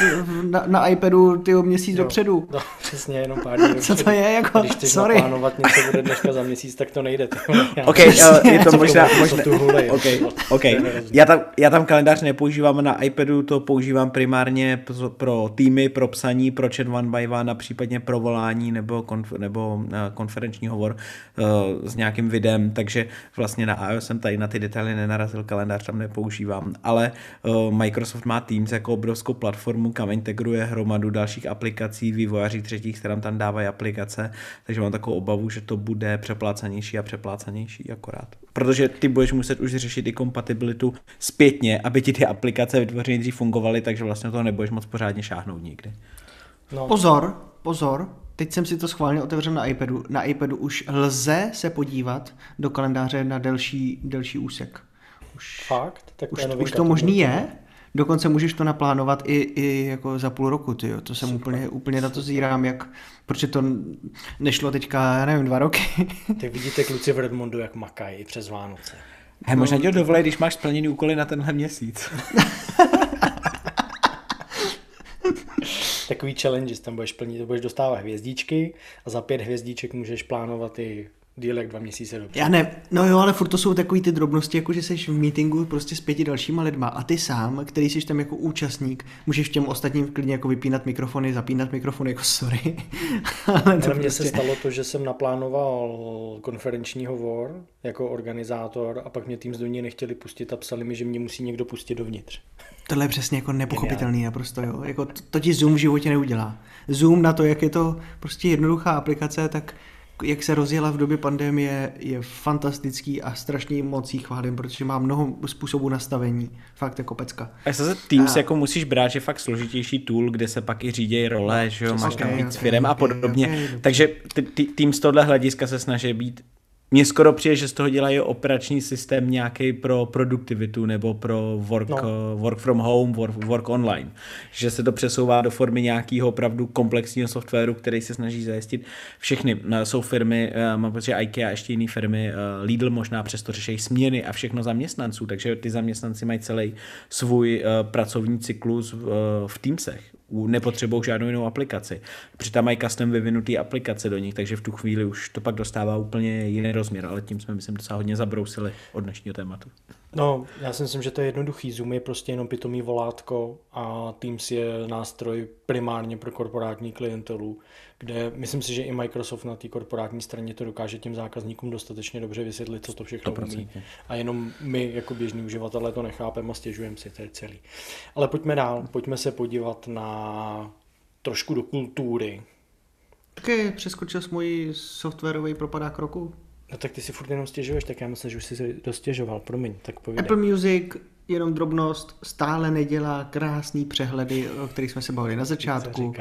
na, na iPadu ty měsíc jo, dopředu. No, přesně, jenom pár dní Co to je, jako, Když chceš sorry. naplánovat něco bude dneška za měsíc, tak to nejde. Ty. ok, je to možná... možná okay, okay. Já, tam, já tam kalendář nepoužívám na iPadu, to používám primárně pro týmy, pro psaní, pro chat one by one a případně pro volání nebo, konf, nebo uh, konferenční hovor uh, s nějakým videem, takže vlastně na iOS jsem tady na ty detaily nenarazil, kalendář tam nepoužívám, ale uh, Microsoft má Teams jako obrovskou platformu, kam integruje hromadu dalších aplikací, vývojáři třetích stran tam dávají aplikace, takže mám takovou obavu, že to bude přeplácanější a přeplácanější akorát. Protože ty budeš muset už řešit i kompatibilitu zpětně, aby ti ty aplikace vytvořené dřív fungovaly, takže vlastně to nebudeš moc pořádně šáhnout nikdy. No. Pozor, pozor, teď jsem si to schválně otevřel na iPadu. Na iPadu už lze se podívat do kalendáře na delší, delší úsek. Už, Fakt? Tak už, už to možný je? Dokonce můžeš to naplánovat i, i jako za půl roku, ty To jsem úplně, úplně na to zírám, jak, protože to nešlo teďka, já nevím, dva roky. Tak vidíte kluci v Redmondu, jak makají přes Vánoce. He, možná tě dovolej, když máš splněný úkoly na tenhle měsíc. Takový challenge, tam budeš plnit, budeš dostávat hvězdičky a za pět hvězdiček můžeš plánovat i díl jak dva měsíce dobře. Já ne, no jo, ale furt to jsou takový ty drobnosti, jako že jsi v meetingu prostě s pěti dalšíma lidma a ty sám, který jsi tam jako účastník, můžeš těm ostatním klidně jako vypínat mikrofony, zapínat mikrofony, jako sorry. ale to ale prostě... mně se stalo to, že jsem naplánoval konferenční hovor jako organizátor a pak mě tým z do něj nechtěli pustit a psali mi, že mě musí někdo pustit dovnitř. Tohle je přesně jako nepochopitelný naprosto, jo. Jako to, to ti Zoom v životě neudělá. Zoom na to, jak je to prostě jednoduchá aplikace, tak jak se rozjela v době pandemie, je fantastický a strašně moc jí chválím, protože má mnoho způsobů nastavení. Fakt jako pecka. A zase Teams a... jako musíš brát, že fakt složitější tool, kde se pak i řídějí role, že jo, máš okay, tam víc okay, firm okay, a podobně. Okay, okay. Takže Teams z tohle hlediska se snaží být mně skoro přijde, že z toho dělají operační systém nějaký pro produktivitu nebo pro work, no. work from home, work, work online. Že se to přesouvá do formy nějakého opravdu komplexního softwaru, který se snaží zajistit všechny. Eh, jsou firmy, eh, mám pocit, že IKEA a ještě jiné firmy, eh, Lidl možná přesto řeší směny a všechno zaměstnanců, takže ty zaměstnanci mají celý svůj pracovní cyklus v Teamsech nepotřebují žádnou jinou aplikaci. Přitom mají custom vyvinutý aplikace do nich, takže v tu chvíli už to pak dostává úplně jiný rozměr, ale tím jsme, myslím, docela hodně zabrousili od dnešního tématu. No, já si myslím, že to je jednoduchý. Zoom je prostě jenom pitomý volátko a Teams je nástroj primárně pro korporátní klientelu, kde myslím si, že i Microsoft na té korporátní straně to dokáže těm zákazníkům dostatečně dobře vysvětlit, co to všechno 100%. umí. A jenom my jako běžní uživatelé to nechápeme a stěžujeme si, to je celý. Ale pojďme dál, pojďme se podívat na trošku do kultury. Taky přeskočil jsi můj softwarový propadák roku. No tak ty si furt jenom stěžuješ, tak já myslím, že už jsi si dostěžoval, promiň, tak povídej. Apple Music, jenom drobnost, stále nedělá krásný přehledy, o kterých jsme se bavili na začátku.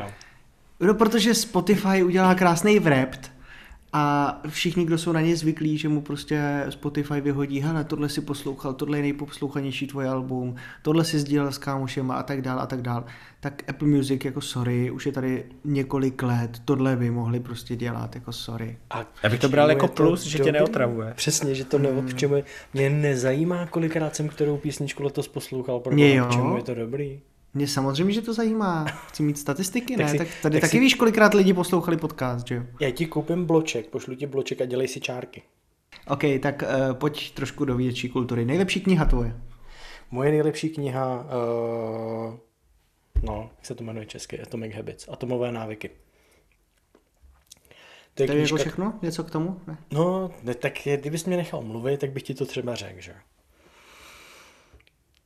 No, protože Spotify udělá krásný wrapped, a všichni, kdo jsou na ně zvyklí, že mu prostě Spotify vyhodí, hele, tohle si poslouchal, tohle je nejposlouchanější tvoje album, tohle si sdílel s kámošema a tak dál a tak dál, tak Apple Music jako sorry, už je tady několik let, tohle by mohli prostě dělat jako sorry. A Já bych to bral jako plus, že tě neotravuje. Přesně, že to. Hmm. Mě nezajímá, kolikrát jsem kterou písničku letos poslouchal, pro mě jo. čemu je to dobrý. Mě samozřejmě, že to zajímá. Chci mít statistiky, Tak ne? si- tak tady tak taky si- víš, kolikrát lidi poslouchali podcast, že jo? Já ti koupím bloček, pošlu ti bloček a dělej si čárky. OK, tak uh, pojď trošku do větší kultury. Nejlepší kniha tvoje. Moje nejlepší kniha, uh, no, jak se to jmenuje česky, Atomic Habits, Atomové návyky. To je To je jako knížka, všechno? Něco k tomu? Ne? no, ne, tak kdybys mě nechal mluvit, tak bych ti to třeba řekl, že?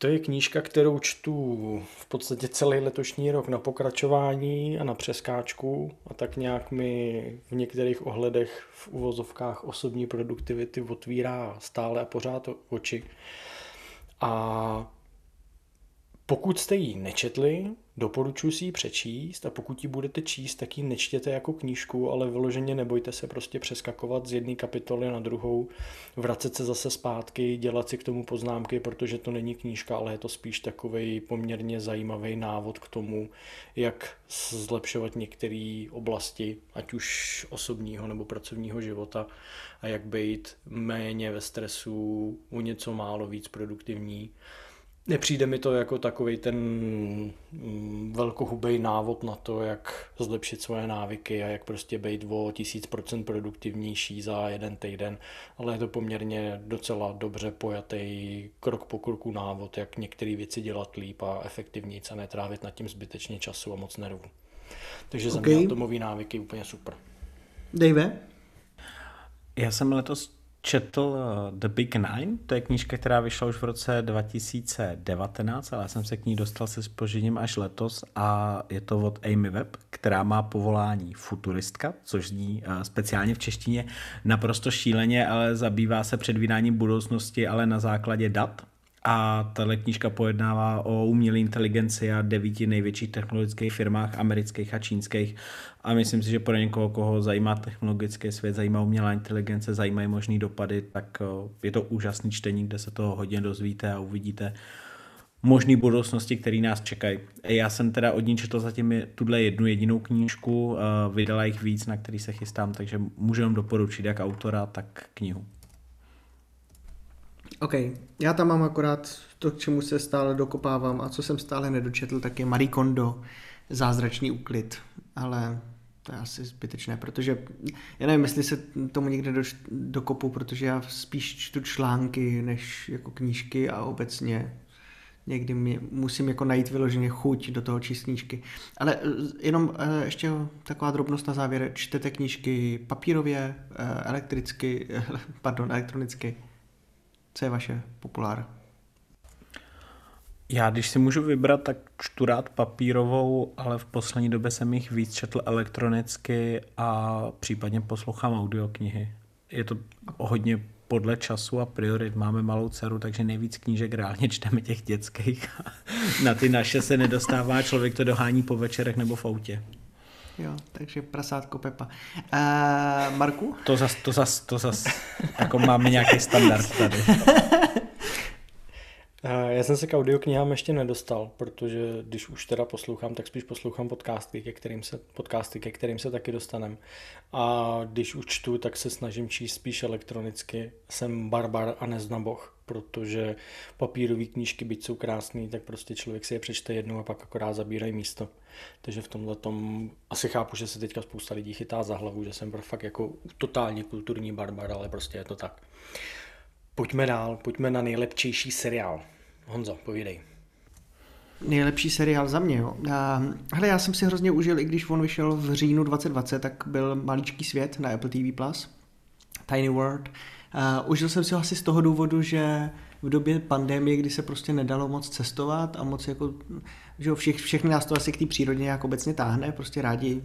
To je knížka, kterou čtu v podstatě celý letošní rok na pokračování a na přeskáčku a tak nějak mi v některých ohledech v uvozovkách osobní produktivity otvírá stále a pořád oči. A pokud jste ji nečetli, doporučuji si ji přečíst a pokud ji budete číst, tak ji nečtěte jako knížku, ale vyloženě nebojte se prostě přeskakovat z jedné kapitoly na druhou, vracet se zase zpátky, dělat si k tomu poznámky, protože to není knížka, ale je to spíš takový poměrně zajímavý návod k tomu, jak zlepšovat některé oblasti, ať už osobního nebo pracovního života a jak být méně ve stresu, o něco málo víc produktivní. Nepřijde mi to jako takový ten mm, velkohubej návod na to, jak zlepšit svoje návyky a jak prostě být o tisíc procent produktivnější za jeden týden, ale je to poměrně docela dobře pojatý krok po kroku návod, jak některé věci dělat líp a efektivněji a netrávit nad tím zbytečně času a moc nervů. Takže za OK. mě atomový návyky úplně super. Dave? Já jsem letos četl eh, The Big Nine, to je knížka, která vyšla už v roce 2019, ale já jsem se k ní dostal se spožením až letos a je to od Amy Webb, která má povolání futuristka, což zní eh, speciálně v češtině naprosto šíleně, ale zabývá se předvídáním budoucnosti, ale na základě dat. A tahle knížka pojednává o umělé inteligenci a devíti největších technologických firmách, amerických a čínských. A myslím si, že pro někoho, koho zajímá technologický svět, zajímá umělá inteligence, zajímají možný dopady, tak o, je to úžasný čtení, kde se toho hodně dozvíte a uvidíte možné budoucnosti, které nás čekají. Já jsem teda od ní četl zatím tuhle jednu jedinou knížku, eh, vydala jich víc, na který se chystám, takže můžu jenom doporučit jak autora, tak knihu. OK, já tam mám akorát to, k čemu se stále dokopávám a co jsem stále nedočetl, tak je Marie Kondo, zázračný úklid, ale to je asi zbytečné, protože já nevím, jestli se tomu někde do, dokopu, protože já spíš čtu články než jako knížky a obecně někdy mě, musím jako najít vyloženě chuť do toho číst knížky. Ale eh, jenom eh, ještě taková drobnost na závěr. Čtete knížky papírově, eh, elektricky, pardon, elektronicky? Co je vaše populár? Já, když si můžu vybrat, tak čtu rád papírovou, ale v poslední době jsem jich víc četl elektronicky a případně poslouchám audioknihy. Je to hodně podle času a priorit. Máme malou dceru, takže nejvíc knížek reálně čteme těch dětských. Na ty naše se nedostává, člověk to dohání po večerech nebo v autě. Jo, takže prasátko Pepa. Uh, Marku? To zas, to zas, to zas, jako máme nějaký standard tady. Eh, Já jsem se k audioknihám ještě nedostal, protože když už teda poslouchám, tak spíš poslouchám podcasty, ke kterým se, podcasty, ke kterým se taky dostanem. A když už čtu, tak se snažím číst spíš elektronicky. Jsem barbar a neznaboch, protože papírové knížky, byť jsou krásné, tak prostě člověk si je přečte jednou a pak akorát zabírají místo. Takže v tomhle tom asi chápu, že se teďka spousta lidí chytá za hlavu, že jsem fakt jako totálně kulturní barbar, ale prostě je to tak. Pojďme dál, pojďme na nejlepčejší seriál. Honzo, povídej. Nejlepší seriál za mě, jo. A, hele, já jsem si hrozně užil, i když on vyšel v říjnu 2020, tak byl Maličký svět na Apple TV+. Plus. Tiny World. A, užil jsem si ho asi z toho důvodu, že v době pandemie, kdy se prostě nedalo moc cestovat a moc jako, že všech, všechny nás to asi k té přírodě nějak obecně táhne, prostě rádi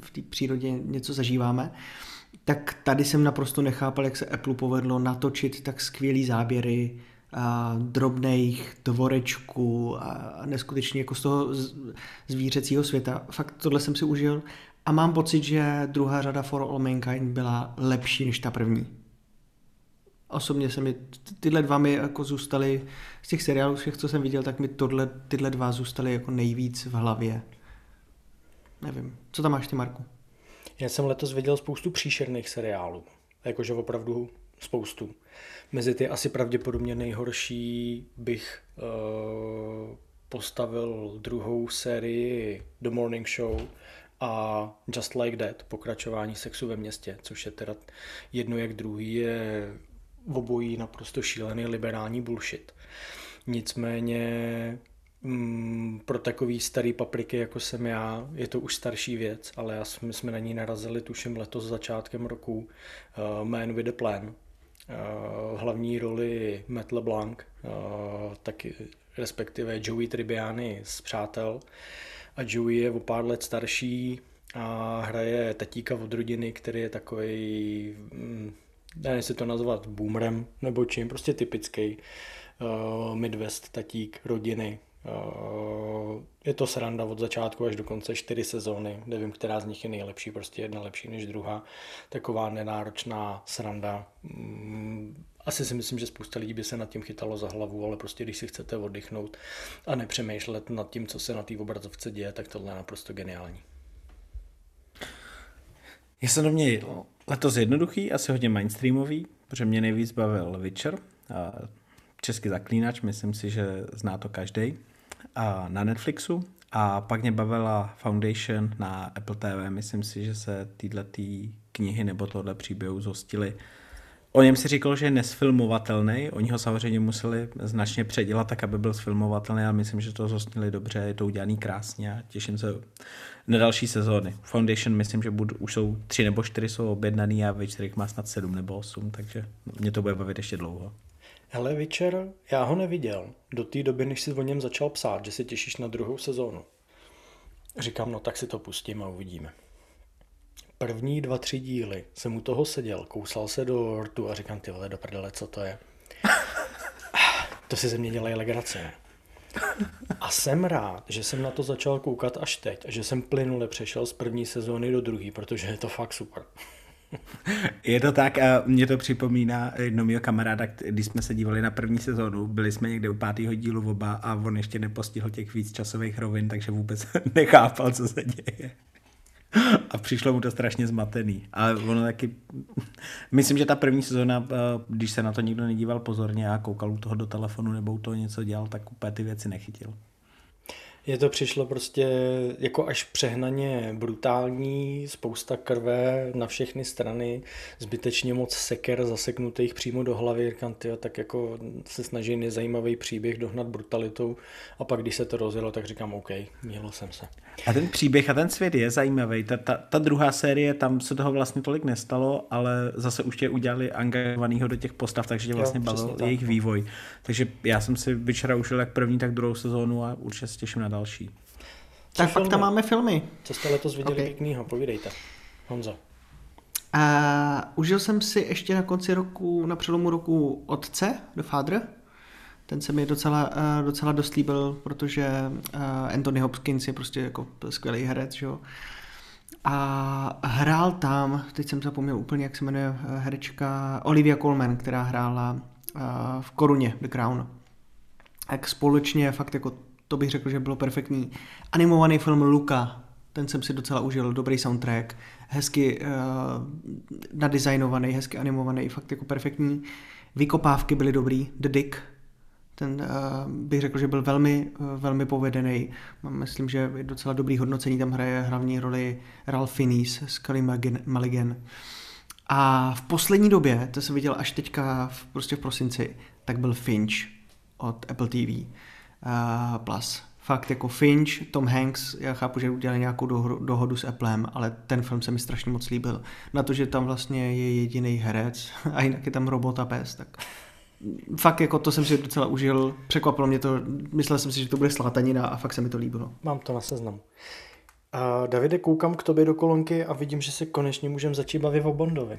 v té přírodě něco zažíváme, tak tady jsem naprosto nechápal, jak se Apple povedlo natočit tak skvělý záběry, a drobných dvorečků a neskutečně jako z toho zvířecího světa. Fakt tohle jsem si užil a mám pocit, že druhá řada For All Mankind byla lepší než ta první. Osobně se mi, tyhle dva mi jako zůstaly, z těch seriálů všech, co jsem viděl, tak mi tohle, tyhle dva zůstaly jako nejvíc v hlavě. Nevím. Co tam máš ty, Marku? Já jsem letos viděl spoustu příšerných seriálů. Jakože opravdu spoustu. Mezi ty asi pravděpodobně nejhorší bych uh, postavil druhou sérii The Morning Show a Just Like That, pokračování sexu ve městě, což je teda jedno jak druhý je obojí naprosto šílený liberální bullshit. Nicméně mm, pro takový starý papriky, jako jsem já, je to už starší věc, ale já, my jsme na ní narazili tuším letos začátkem roku uh, Man with a Plan. Uh, hlavní roli Matt LeBlanc, uh, taky respektive Joey Tribbiani z Přátel. A Joey je o pár let starší a hraje tatíka od rodiny, který je takový, mm, nevím, to nazvat boomerem nebo čím, prostě typický uh, Midwest tatík rodiny. Uh, je to sranda od začátku až do konce čtyři sezóny. Nevím, která z nich je nejlepší, prostě jedna lepší než druhá. Taková nenáročná sranda. Mm, asi si myslím, že spousta lidí by se nad tím chytalo za hlavu, ale prostě když si chcete oddychnout a nepřemýšlet nad tím, co se na té obrazovce děje, tak tohle je naprosto geniální. Já jsem do mě letos jednoduchý, asi hodně mainstreamový, protože mě nejvíc bavil Witcher, český zaklínač, myslím si, že zná to každý, na Netflixu. A pak mě bavila Foundation na Apple TV. Myslím si, že se tyhle tý knihy nebo tohle příběhu zhostili O něm si říkal, že je nesfilmovatelný. Oni ho samozřejmě museli značně předělat tak, aby byl sfilmovatelný, ale myslím, že to zhostnili dobře, je to udělaný krásně a těším se na další sezóny. Foundation myslím, že budu, už jsou tři nebo čtyři jsou objednaný a ve čtyřech má snad sedm nebo osm, takže mě to bude bavit ještě dlouho. Hele, Witcher, já ho neviděl do té doby, než si o něm začal psát, že se těšíš na druhou sezónu. Říkám, no tak si to pustím a uvidíme první dva, tři díly jsem u toho seděl, kousal se do rtu a říkám, ty vole, do prdele, co to je? to si ze mě dělají legraci, ne? A jsem rád, že jsem na to začal koukat až teď a že jsem plynule přešel z první sezóny do druhé, protože je to fakt super. Je to tak a mě to připomíná jedno mého kamaráda, když jsme se dívali na první sezónu, byli jsme někde u pátého dílu oba a on ještě nepostihl těch víc časových rovin, takže vůbec nechápal, co se děje a přišlo mu to strašně zmatený. Ale ono taky, myslím, že ta první sezóna, eh, když se na to nikdo nedíval pozorně a koukal u toho do telefonu nebo u toho něco dělal, tak úplně ty věci nechytil. Je to přišlo prostě jako až přehnaně brutální, spousta krve na všechny strany, zbytečně moc seker zaseknutých přímo do hlavy, říkám, tyjo, tak jako se snaží nezajímavý příběh dohnat brutalitou a pak když se to rozjelo, tak říkám, OK, mělo jsem se. A ten příběh a ten svět je zajímavý. Ta, ta, ta druhá série, tam se toho vlastně tolik nestalo, ale zase už tě udělali angažovanýho do těch postav, takže tě vlastně jo, bavil jejich vývoj. Takže já jsem si večera užil jak první, tak druhou sezónu a určitě se těším na další. Co tak filmy? pak tam máme filmy. Co jste letos viděli okay. pěknýho? Povídejte. Honzo. Uh, užil jsem si ještě na konci roku, na přelomu roku Otce, The Father. Ten se mi docela, uh, docela dost líbil, protože uh, Anthony Hopkins je prostě jako skvělý herec, že jo. A hrál tam, teď jsem zapomněl úplně, jak se jmenuje herečka, Olivia Colman, která hrála uh, v Koruně The Crown. Tak společně fakt jako to bych řekl, že bylo perfektní. Animovaný film Luka, ten jsem si docela užil, dobrý soundtrack, hezky uh, nadizajnovaný, hezky animovaný, fakt jako perfektní. Vykopávky byly dobrý, The Dick, ten uh, bych řekl, že byl velmi, uh, velmi povedený. Myslím, že je docela dobrý hodnocení, tam hraje hlavní roli Ralph Fiennes, Scully Mulligan. A v poslední době, to jsem viděl až teďka v, prostě v prosinci, tak byl Finch od Apple TV Plus. Fakt jako Finch, Tom Hanks, já chápu, že udělali nějakou dohodu s Applem, ale ten film se mi strašně moc líbil. Na to, že tam vlastně je jediný herec a jinak je tam robot a pes, tak fakt jako to jsem si docela užil, překvapilo mě to, myslel jsem si, že to bude slátanina a fakt se mi to líbilo. Mám to na seznamu. Uh, Davide, koukám k tobě do kolonky a vidím, že se konečně můžeme začít bavit o Bondovi.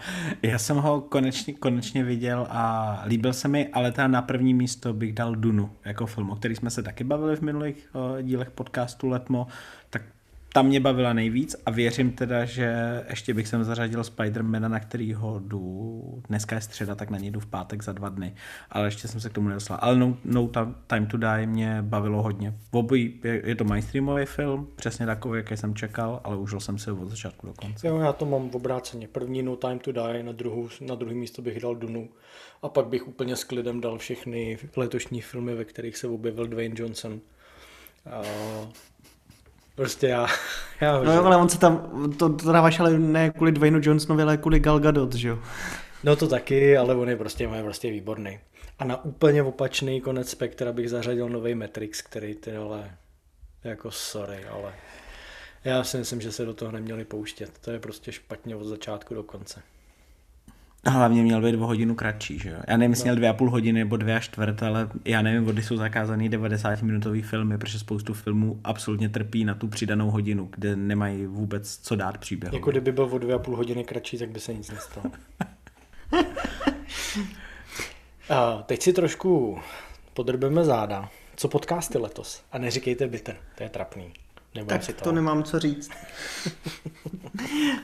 Já jsem ho konečně, konečně viděl a líbil se mi, ale teda na první místo bych dal Dunu jako film, o který jsme se taky bavili v minulých uh, dílech podcastu Letmo, ta mě bavila nejvíc a věřím teda, že ještě bych sem zařadil Spidermana, na kterýho jdu, dneska je středa, tak na něj jdu v pátek za dva dny, ale ještě jsem se k tomu nedostal. Ale No, no Time to Die mě bavilo hodně. V obojí je, je to mainstreamový film, přesně takový, jaký jsem čekal, ale užil jsem se od začátku do konce. Jo, já to mám v obráceně. První No Time to Die, na, druhou, na druhý místo bych dal Dunu a pak bych úplně s klidem dal všechny letošní filmy, ve kterých se objevil Dwayne Johnson. A Prostě já, já No jo, ale on se tam, to, to dáváš ale ne kvůli Dwaynu Johnsonovi, ale kvůli Gal Gadot, že jo? No to taky, ale on je prostě, on je prostě výborný. A na úplně opačný konec spektra bych zařadil nový Matrix, který ty ale jako sorry, ale já si myslím, že se do toho neměli pouštět. To je prostě špatně od začátku do konce. A hlavně měl být o hodinu kratší, že jo? Já nevím, jestli měl dvě a půl hodiny nebo dvě a čtvrt, ale já nevím, kdy jsou zakázaný 90-minutový filmy, protože spoustu filmů absolutně trpí na tu přidanou hodinu, kde nemají vůbec co dát příběhu. Jako kdyby byl o dvě a půl hodiny kratší, tak by se nic nestalo. a teď si trošku podrbeme záda. Co podcasty letos? A neříkejte bitter, to je trapný. Nebo tak si to. to nemám co říct.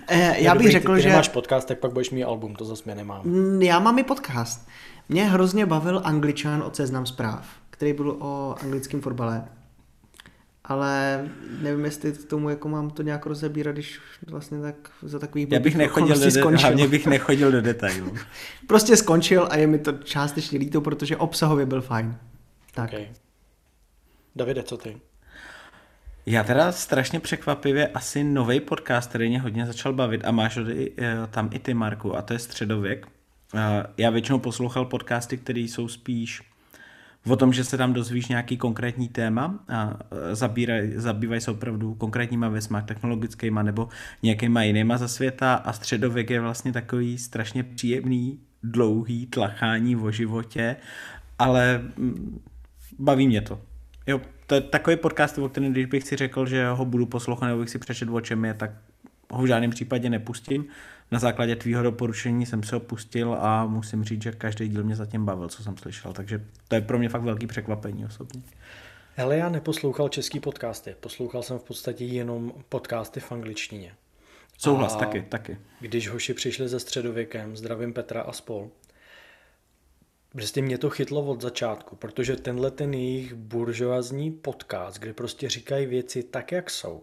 Eh, já bych řekl, ty, ty že... nemáš podcast, tak pak budeš mít album, to zase mě nemám. Mm, já mám i podcast. Mě hrozně bavil Angličan od Seznam zpráv, který byl o anglickém fotbale. Ale nevím, jestli k tomu jako mám to nějak rozebírat, když vlastně tak za takový Já bych nechodil do, de- hlavně bych nechodil do detailů. prostě skončil a je mi to částečně líto, protože obsahově byl fajn. Tak. Okay. Davide, co ty? Já teda strašně překvapivě asi nový podcast, který mě hodně začal bavit a máš eh, tam i ty, Marku, a to je Středověk. Eh, já většinou poslouchal podcasty, které jsou spíš o tom, že se tam dozvíš nějaký konkrétní téma a eh, zabíraj, zabývají se opravdu konkrétníma věcma, technologickýma nebo nějakýma jinýma za světa a středověk je vlastně takový strašně příjemný, dlouhý tlachání o životě, ale mm, baví mě to. Jo, to je takový podcast, o kterém když bych si řekl, že ho budu poslouchat nebo bych si přečet o čem je, tak ho v žádném případě nepustím. Na základě tvýho doporučení jsem se ho pustil a musím říct, že každý díl mě zatím bavil, co jsem slyšel, takže to je pro mě fakt velký překvapení osobně. Ale já neposlouchal český podcasty, poslouchal jsem v podstatě jenom podcasty v angličtině. Souhlas, a taky, taky. Když hoši přišli ze středověkem, zdravím Petra a spol, Prostě mě to chytlo od začátku, protože tenhle ten jejich buržoazní podcast, kde prostě říkají věci tak, jak jsou,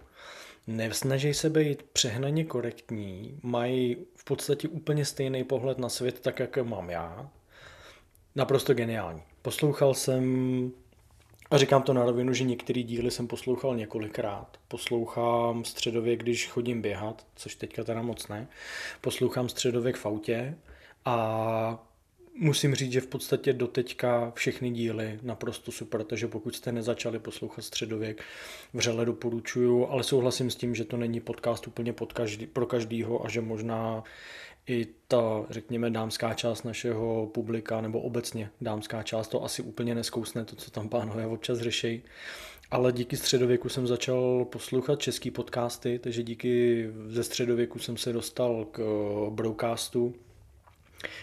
nesnaží se být přehnaně korektní, mají v podstatě úplně stejný pohled na svět, tak, jak mám já. Naprosto geniální. Poslouchal jsem, a říkám to na rovinu, že některé díly jsem poslouchal několikrát. Poslouchám středově, když chodím běhat, což teďka teda moc ne. Poslouchám středověk v autě a Musím říct, že v podstatě doteďka všechny díly naprosto super, takže pokud jste nezačali poslouchat Středověk, vřele doporučuju, ale souhlasím s tím, že to není podcast úplně pod každý, pro každýho a že možná i ta, řekněme, dámská část našeho publika, nebo obecně dámská část, to asi úplně neskousne to, co tam pánové občas řeší. Ale díky středověku jsem začal poslouchat český podcasty, takže díky ze středověku jsem se dostal k broadcastu,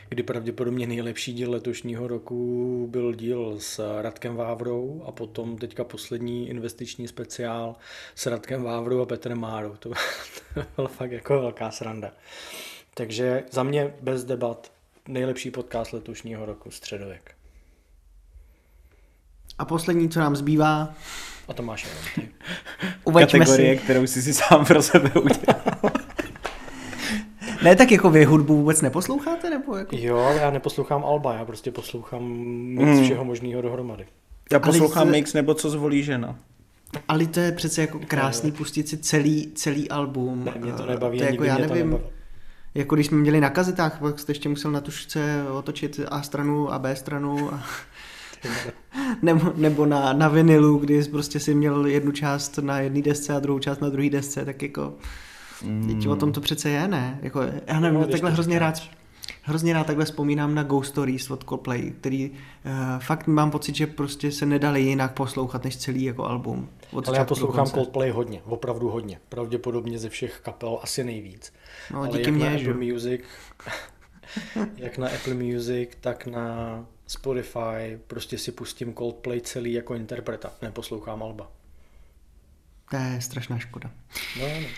kdy pravděpodobně nejlepší díl letošního roku byl díl s Radkem Vávrou a potom teďka poslední investiční speciál s Radkem Vávrou a Petrem Márou. To, byla fakt jako velká sranda. Takže za mě bez debat nejlepší podcast letošního roku Středověk. A poslední, co nám zbývá, a to máš jenom ty. Kategorie, si. kterou jsi si sám pro sebe udělal. Ne, tak jako vy hudbu vůbec neposloucháte? Nebo jako... Jo, ale já neposlouchám Alba, já prostě poslouchám mix mm. všeho možného dohromady. Já poslouchám ale mix nebo co zvolí žena. Ale to je přece jako krásný pustit si celý, celý album. Ne, mě to nebaví, to je jako, já nevím, nebaví. jako když jsme měli na kazetách, pak jste ještě musel na tušce otočit A stranu a B stranu. A... nebo, nebo na, na vinilu, kdy prostě si měl jednu část na jedné desce a druhou část na druhé desce, tak jako Mm. o tom to přece je, ne? Jako, já nevím, no, takhle hrozně rád, hrozně rád takhle vzpomínám na Ghost Stories od Coldplay, který uh, fakt mám pocit, že prostě se nedali jinak poslouchat než celý jako album. Od Ale já poslouchám Coldplay hodně, opravdu hodně. Pravděpodobně ze všech kapel asi nejvíc. No, Ale díky jak mě, na Apple Music, jak na Apple Music, tak na Spotify prostě si pustím Coldplay celý jako interpreta, neposlouchám Alba. To je strašná škoda. No, no.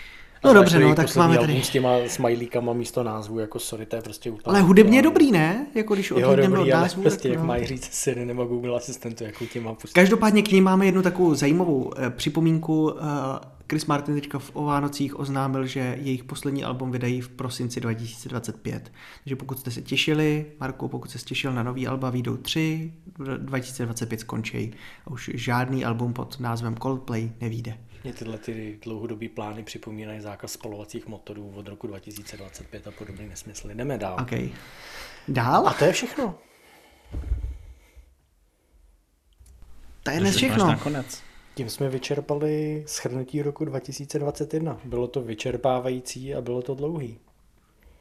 No dobře, no, tak máme tady- s těma smajlíkama místo názvu, jako sorry, to je prostě úplně... Ale hudebně je dobrý, ne? Jako když Jo, od dobrý, ale názvu, prostě, tak jak no. mají říct Siri nebo Google asistentu, jakou tě má pustit. Každopádně k ní máme jednu takovou zajímavou eh, připomínku. Eh, Chris Martin teďka v, o Vánocích oznámil, že jejich poslední album vydají v prosinci 2025. Takže pokud jste se těšili, Marko, pokud jste se těšil na nový alba, výjdou tři, v 2025 skončí. A už žádný album pod názvem Coldplay nevíde. Mě tyhle ty dlouhodobý plány připomínají zákaz spalovacích motorů od roku 2025 a podobný nesmysly. Jdeme dál. OK. Dál? A to je všechno. To je dnes všechno. nakonec. Tím jsme vyčerpali shrnutí roku 2021. Bylo to vyčerpávající a bylo to dlouhý.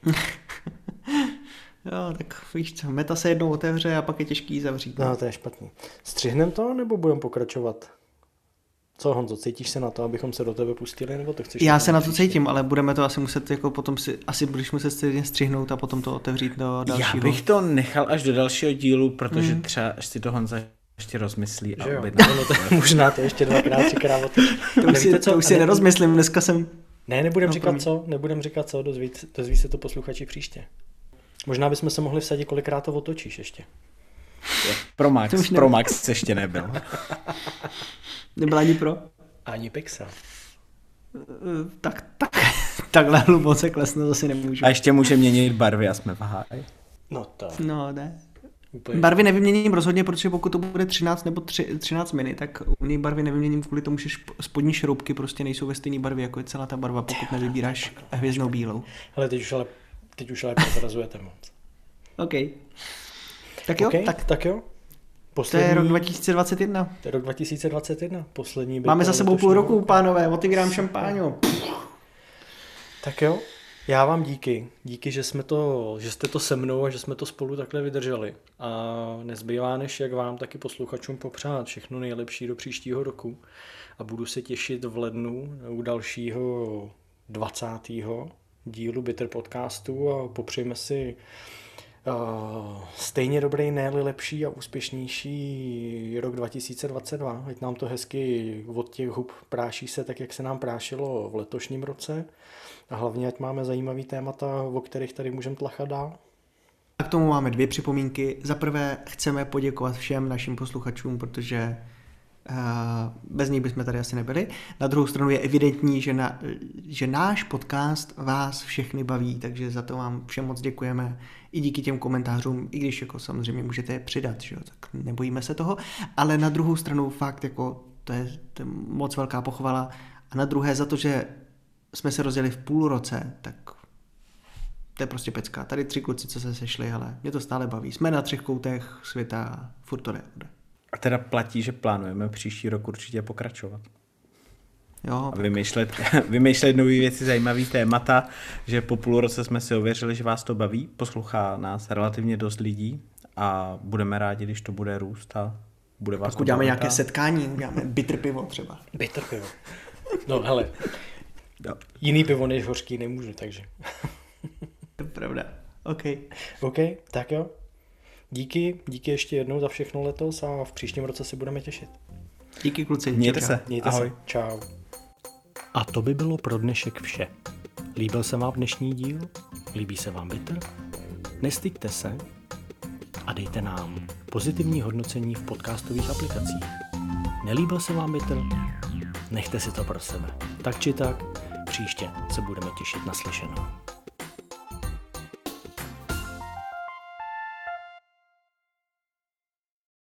Jo, tak víš co, meta se jednou otevře a pak je těžký ji zavřít. No, to je špatný. Střihnem to, nebo budeme pokračovat? Co, Honzo, cítíš se na to, abychom se do tebe pustili, nebo to chceš? Já se na to příště? cítím, ale budeme to asi muset jako potom si, asi budeš muset stejně střihnout a potom to otevřít do dalšího. Já bych to nechal až do dalšího dílu, protože třeba až si to Honza ještě rozmyslí a objedná. No, to, možná to ještě dvakrát, třikrát otočí. To už si, to už si ne- nerozmyslím, dneska jsem... Ne, nebudem No, říkat promiň. co, nebudem říkat co, dozví, dozví se to posluchači příště. Možná bychom se mohli vsadit, kolikrát to otočíš ještě. Pro Max, To už ne- pro Max ještě nebyl. Nebyla ani pro? Ani pixel. Eh, Tak, tak, takhle hluboce klesnout zase nemůžu. A ještě může měnit barvy a jsme v háji. No to No, ne. úplně... Barvy nevyměním rozhodně, protože pokud to bude 13 nebo 3, 13 mini, tak u něj barvy nevyměním kvůli tomu, že šp- spodní šroubky prostě nejsou ve stejné barvě, jako je celá ta barva, pokud nevybíráš hvězdnou bílou. Hele, teď už ale, teď už ale prozrazujete moc. OK. Tak jo, okay, tak tak jo. to Poslední, je rok 2021. to je rok 2021. Poslední Máme za to sebou půl roku, pánové, otevírám šampáňo. Tak jo, já vám díky. Díky, že, jsme to, že jste to se mnou a že jsme to spolu takhle vydrželi. A nezbývá než jak vám, taky posluchačům popřát všechno nejlepší do příštího roku. A budu se těšit v lednu u dalšího 20. dílu Bitter podcastu a popřejme si stejně dobrý, ne lepší a úspěšnější rok 2022. Ať nám to hezky od těch hub práší se tak, jak se nám prášilo v letošním roce. A hlavně, ať máme zajímavý témata, o kterých tady můžeme tlachat dál. A k tomu máme dvě připomínky. Za prvé chceme poděkovat všem našim posluchačům, protože uh, bez nich bychom tady asi nebyli. Na druhou stranu je evidentní, že, na, že náš podcast vás všechny baví, takže za to vám všem moc děkujeme. I díky těm komentářům, i když jako samozřejmě můžete je přidat, že jo, tak nebojíme se toho. Ale na druhou stranu fakt jako to je, to je moc velká pochvala. A na druhé za to, že jsme se rozjeli v půl roce, tak to je prostě pecka. Tady tři kluci, co se sešli, ale mě to stále baví. Jsme na třech koutech světa furt to jde. A teda platí, že plánujeme příští rok určitě pokračovat. Jo, A vymýšlet, vymýšlet nové věci, zajímavé témata, že po půl roce jsme si ověřili, že vás to baví, poslouchá nás relativně dost lidí a budeme rádi, když to bude růst a bude vás pak to uděláme bavit nějaké setkání, uděláme bitter pivo třeba. Bitter pivo. No hele, Jo. jiný pivo než hořký nemůžu, takže. To je pravda. OK. OK, tak jo. Díky, díky ještě jednou za všechno letos a v příštím roce si budeme těšit. Díky kluci. Mějte Čau, se. Mějte Ahoj. se. Čau. A to by bylo pro dnešek vše. Líbil se vám dnešní díl? Líbí se vám Bitter? Nestyďte se a dejte nám pozitivní hodnocení v podcastových aplikacích. Nelíbil se vám Bitter? Nechte si to pro sebe. Tak či tak, příště se budeme těšit na slyšenou.